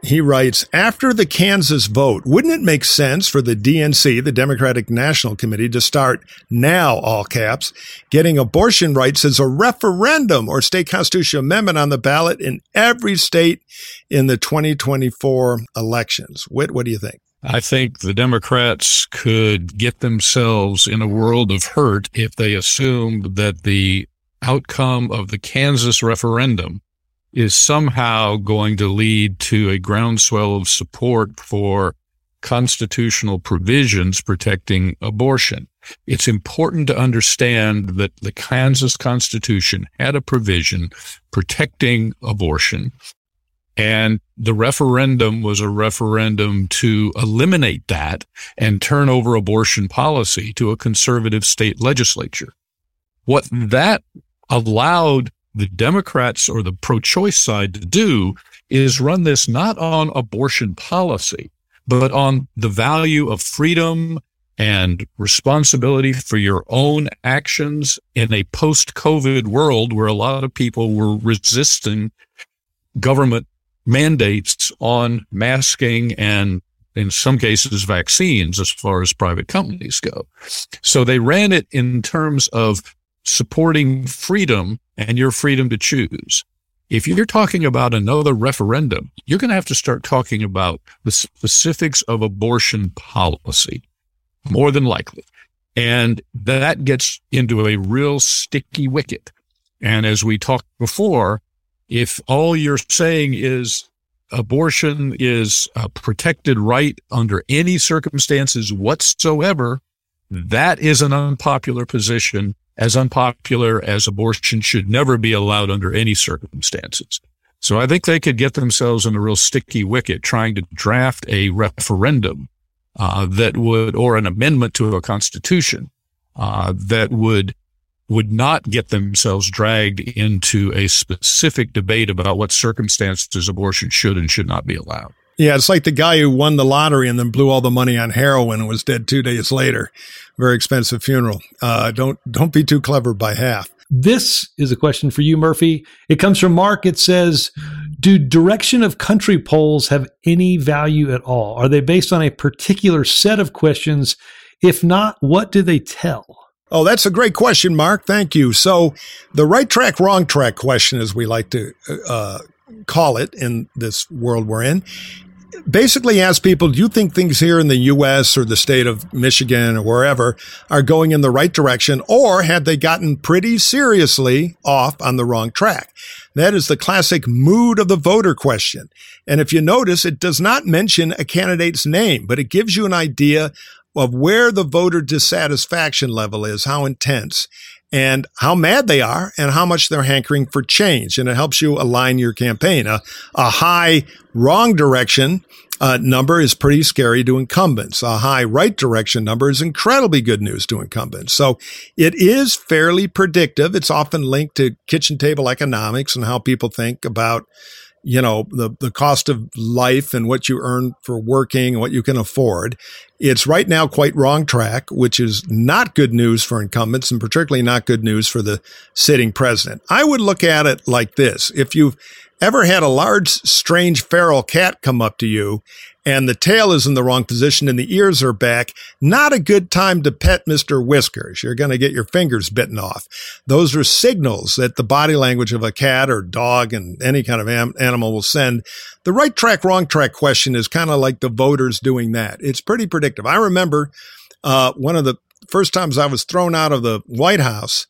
He writes, after the Kansas vote, wouldn't it make sense for the DNC, the Democratic National Committee, to start now, all caps, getting abortion rights as a referendum or state constitutional amendment on the ballot in every state in the 2024 elections? Whit, what do you think? I think the Democrats could get themselves in a world of hurt if they assumed that the outcome of the Kansas referendum is somehow going to lead to a groundswell of support for constitutional provisions protecting abortion. It's important to understand that the Kansas Constitution had a provision protecting abortion and the referendum was a referendum to eliminate that and turn over abortion policy to a conservative state legislature. What that allowed the Democrats or the pro choice side to do is run this not on abortion policy, but on the value of freedom and responsibility for your own actions in a post COVID world where a lot of people were resisting government mandates on masking and in some cases vaccines as far as private companies go. So they ran it in terms of supporting freedom and your freedom to choose. If you're talking about another referendum, you're going to have to start talking about the specifics of abortion policy more than likely. And that gets into a real sticky wicket. And as we talked before, if all you're saying is abortion is a protected right under any circumstances whatsoever, that is an unpopular position, as unpopular as abortion should never be allowed under any circumstances. So I think they could get themselves in a real sticky wicket trying to draft a referendum uh, that would, or an amendment to a constitution uh, that would would not get themselves dragged into a specific debate about what circumstances abortion should and should not be allowed. Yeah, it's like the guy who won the lottery and then blew all the money on heroin and was dead two days later. Very expensive funeral. Uh, don't don't be too clever by half. This is a question for you, Murphy. It comes from Mark. It says, Do direction of country polls have any value at all? Are they based on a particular set of questions? If not, what do they tell? Oh, that's a great question, Mark. Thank you. So, the right track, wrong track question, as we like to uh, call it in this world we're in, basically ask people, do you think things here in the U.S. or the state of Michigan or wherever are going in the right direction, or have they gotten pretty seriously off on the wrong track? That is the classic mood of the voter question. And if you notice, it does not mention a candidate's name, but it gives you an idea of where the voter dissatisfaction level is, how intense and how mad they are and how much they're hankering for change. And it helps you align your campaign. A, a high wrong direction uh, number is pretty scary to incumbents. A high right direction number is incredibly good news to incumbents. So it is fairly predictive. It's often linked to kitchen table economics and how people think about you know the the cost of life and what you earn for working and what you can afford it's right now quite wrong track, which is not good news for incumbents and particularly not good news for the sitting president. I would look at it like this. If you've ever had a large, strange feral cat come up to you and the tail is in the wrong position and the ears are back, not a good time to pet Mr. Whiskers. You're going to get your fingers bitten off. Those are signals that the body language of a cat or dog and any kind of am- animal will send. The right track, wrong track question is kind of like the voters doing that. It's pretty predictive. I remember uh, one of the first times I was thrown out of the White House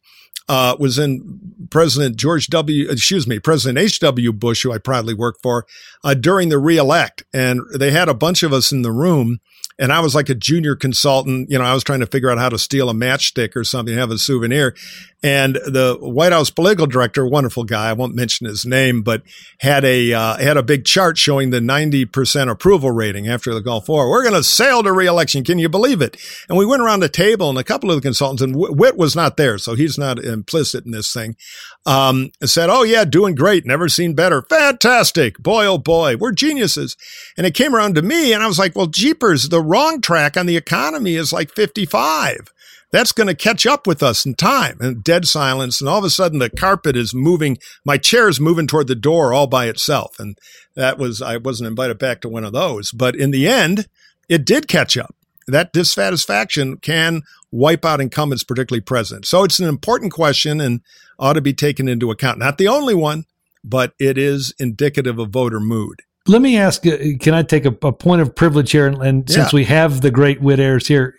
uh, was in President George W. Excuse me, President H. W. Bush, who I proudly worked for, uh, during the reelect, and they had a bunch of us in the room, and I was like a junior consultant. You know, I was trying to figure out how to steal a matchstick or something, have a souvenir. And the White House political director, wonderful guy, I won't mention his name, but had a uh, had a big chart showing the 90% approval rating after the Gulf War. We're going to sail to reelection. Can you believe it? And we went around the table and a couple of the consultants, and Whit was not there, so he's not implicit in this thing, um, said, Oh, yeah, doing great. Never seen better. Fantastic. Boy, oh boy, we're geniuses. And it came around to me, and I was like, Well, jeepers, the wrong track on the economy is like 55 that's going to catch up with us in time and dead silence. And all of a sudden the carpet is moving. My chair is moving toward the door all by itself. And that was, I wasn't invited back to one of those, but in the end, it did catch up. That dissatisfaction can wipe out incumbents, particularly presidents. So it's an important question and ought to be taken into account. Not the only one, but it is indicative of voter mood. Let me ask, uh, can I take a, a point of privilege here? And, and since we have the great Whit Ayres here,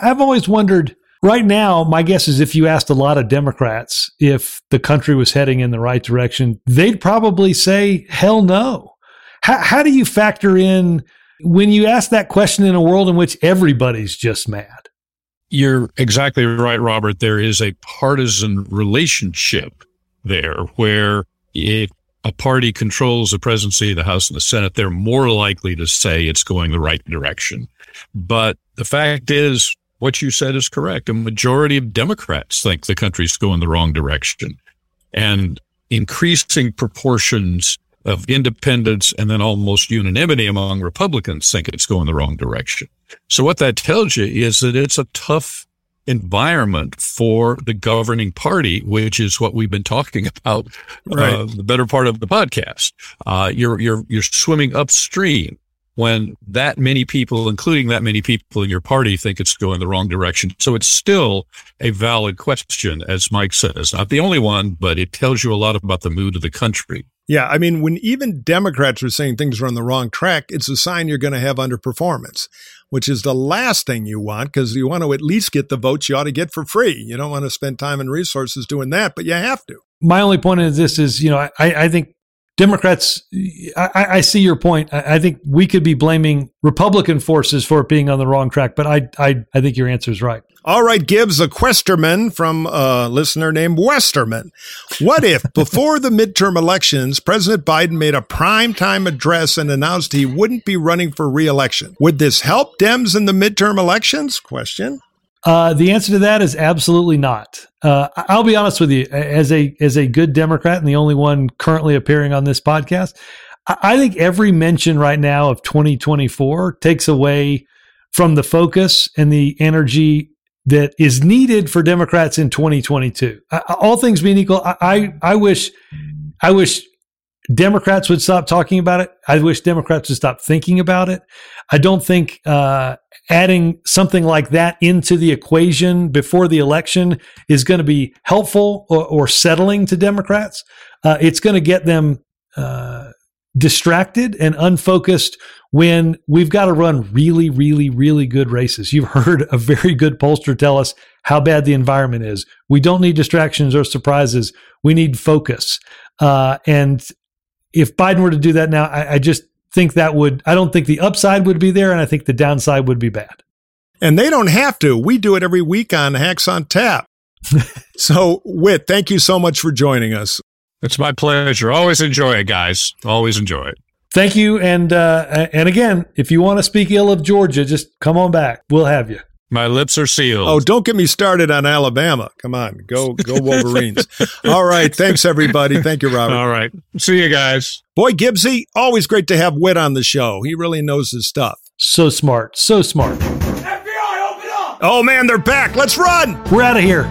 I've always wondered, right now, my guess is if you asked a lot of Democrats if the country was heading in the right direction, they'd probably say, hell no. How, how do you factor in when you ask that question in a world in which everybody's just mad? You're exactly right, Robert. There is a partisan relationship there where if a party controls the presidency, the House, and the Senate, they're more likely to say it's going the right direction. But the fact is, what you said is correct. A majority of Democrats think the country's going the wrong direction. And increasing proportions of independents and then almost unanimity among Republicans think it's going the wrong direction. So what that tells you is that it's a tough environment for the governing party, which is what we've been talking about right. uh, the better part of the podcast. Uh, you're you're you're swimming upstream when that many people, including that many people in your party, think it's going the wrong direction. So it's still a valid question, as Mike says. Not the only one, but it tells you a lot about the mood of the country. Yeah, I mean, when even Democrats are saying things are on the wrong track, it's a sign you're going to have underperformance, which is the last thing you want because you want to at least get the votes you ought to get for free. You don't want to spend time and resources doing that, but you have to. My only point is this is, you know, I, I think Democrats, I, I, see your point. I, I, think we could be blaming Republican forces for it being on the wrong track, but I, I, I think your answer is right. All right, Gibbs, a questerman from a listener named Westerman. What if before the midterm elections, President Biden made a primetime address and announced he wouldn't be running for reelection? Would this help Dems in the midterm elections? Question. Uh, the answer to that is absolutely not. Uh, I'll be honest with you, as a as a good Democrat and the only one currently appearing on this podcast, I think every mention right now of 2024 takes away from the focus and the energy that is needed for Democrats in 2022. all things being equal, I, I, I wish I wish Democrats would stop talking about it. I wish Democrats would stop thinking about it. I don't think uh, adding something like that into the equation before the election is going to be helpful or, or settling to Democrats. Uh, it's going to get them uh, distracted and unfocused when we've got to run really, really, really good races. You've heard a very good pollster tell us how bad the environment is. We don't need distractions or surprises. We need focus. Uh, and if Biden were to do that now, I, I just think that would, I don't think the upside would be there, and I think the downside would be bad. And they don't have to. We do it every week on Hacks on Tap. so, Whit, thank you so much for joining us. It's my pleasure. Always enjoy it, guys. Always enjoy it. Thank you. And uh, and again, if you want to speak ill of Georgia, just come on back. We'll have you. My lips are sealed. Oh, don't get me started on Alabama. Come on, go go Wolverines. All right, thanks everybody. Thank you, Robert. All right, see you guys. Boy, Gibbsy, always great to have Whit on the show. He really knows his stuff. So smart, so smart. FBI, open up! Oh man, they're back. Let's run. We're out of here.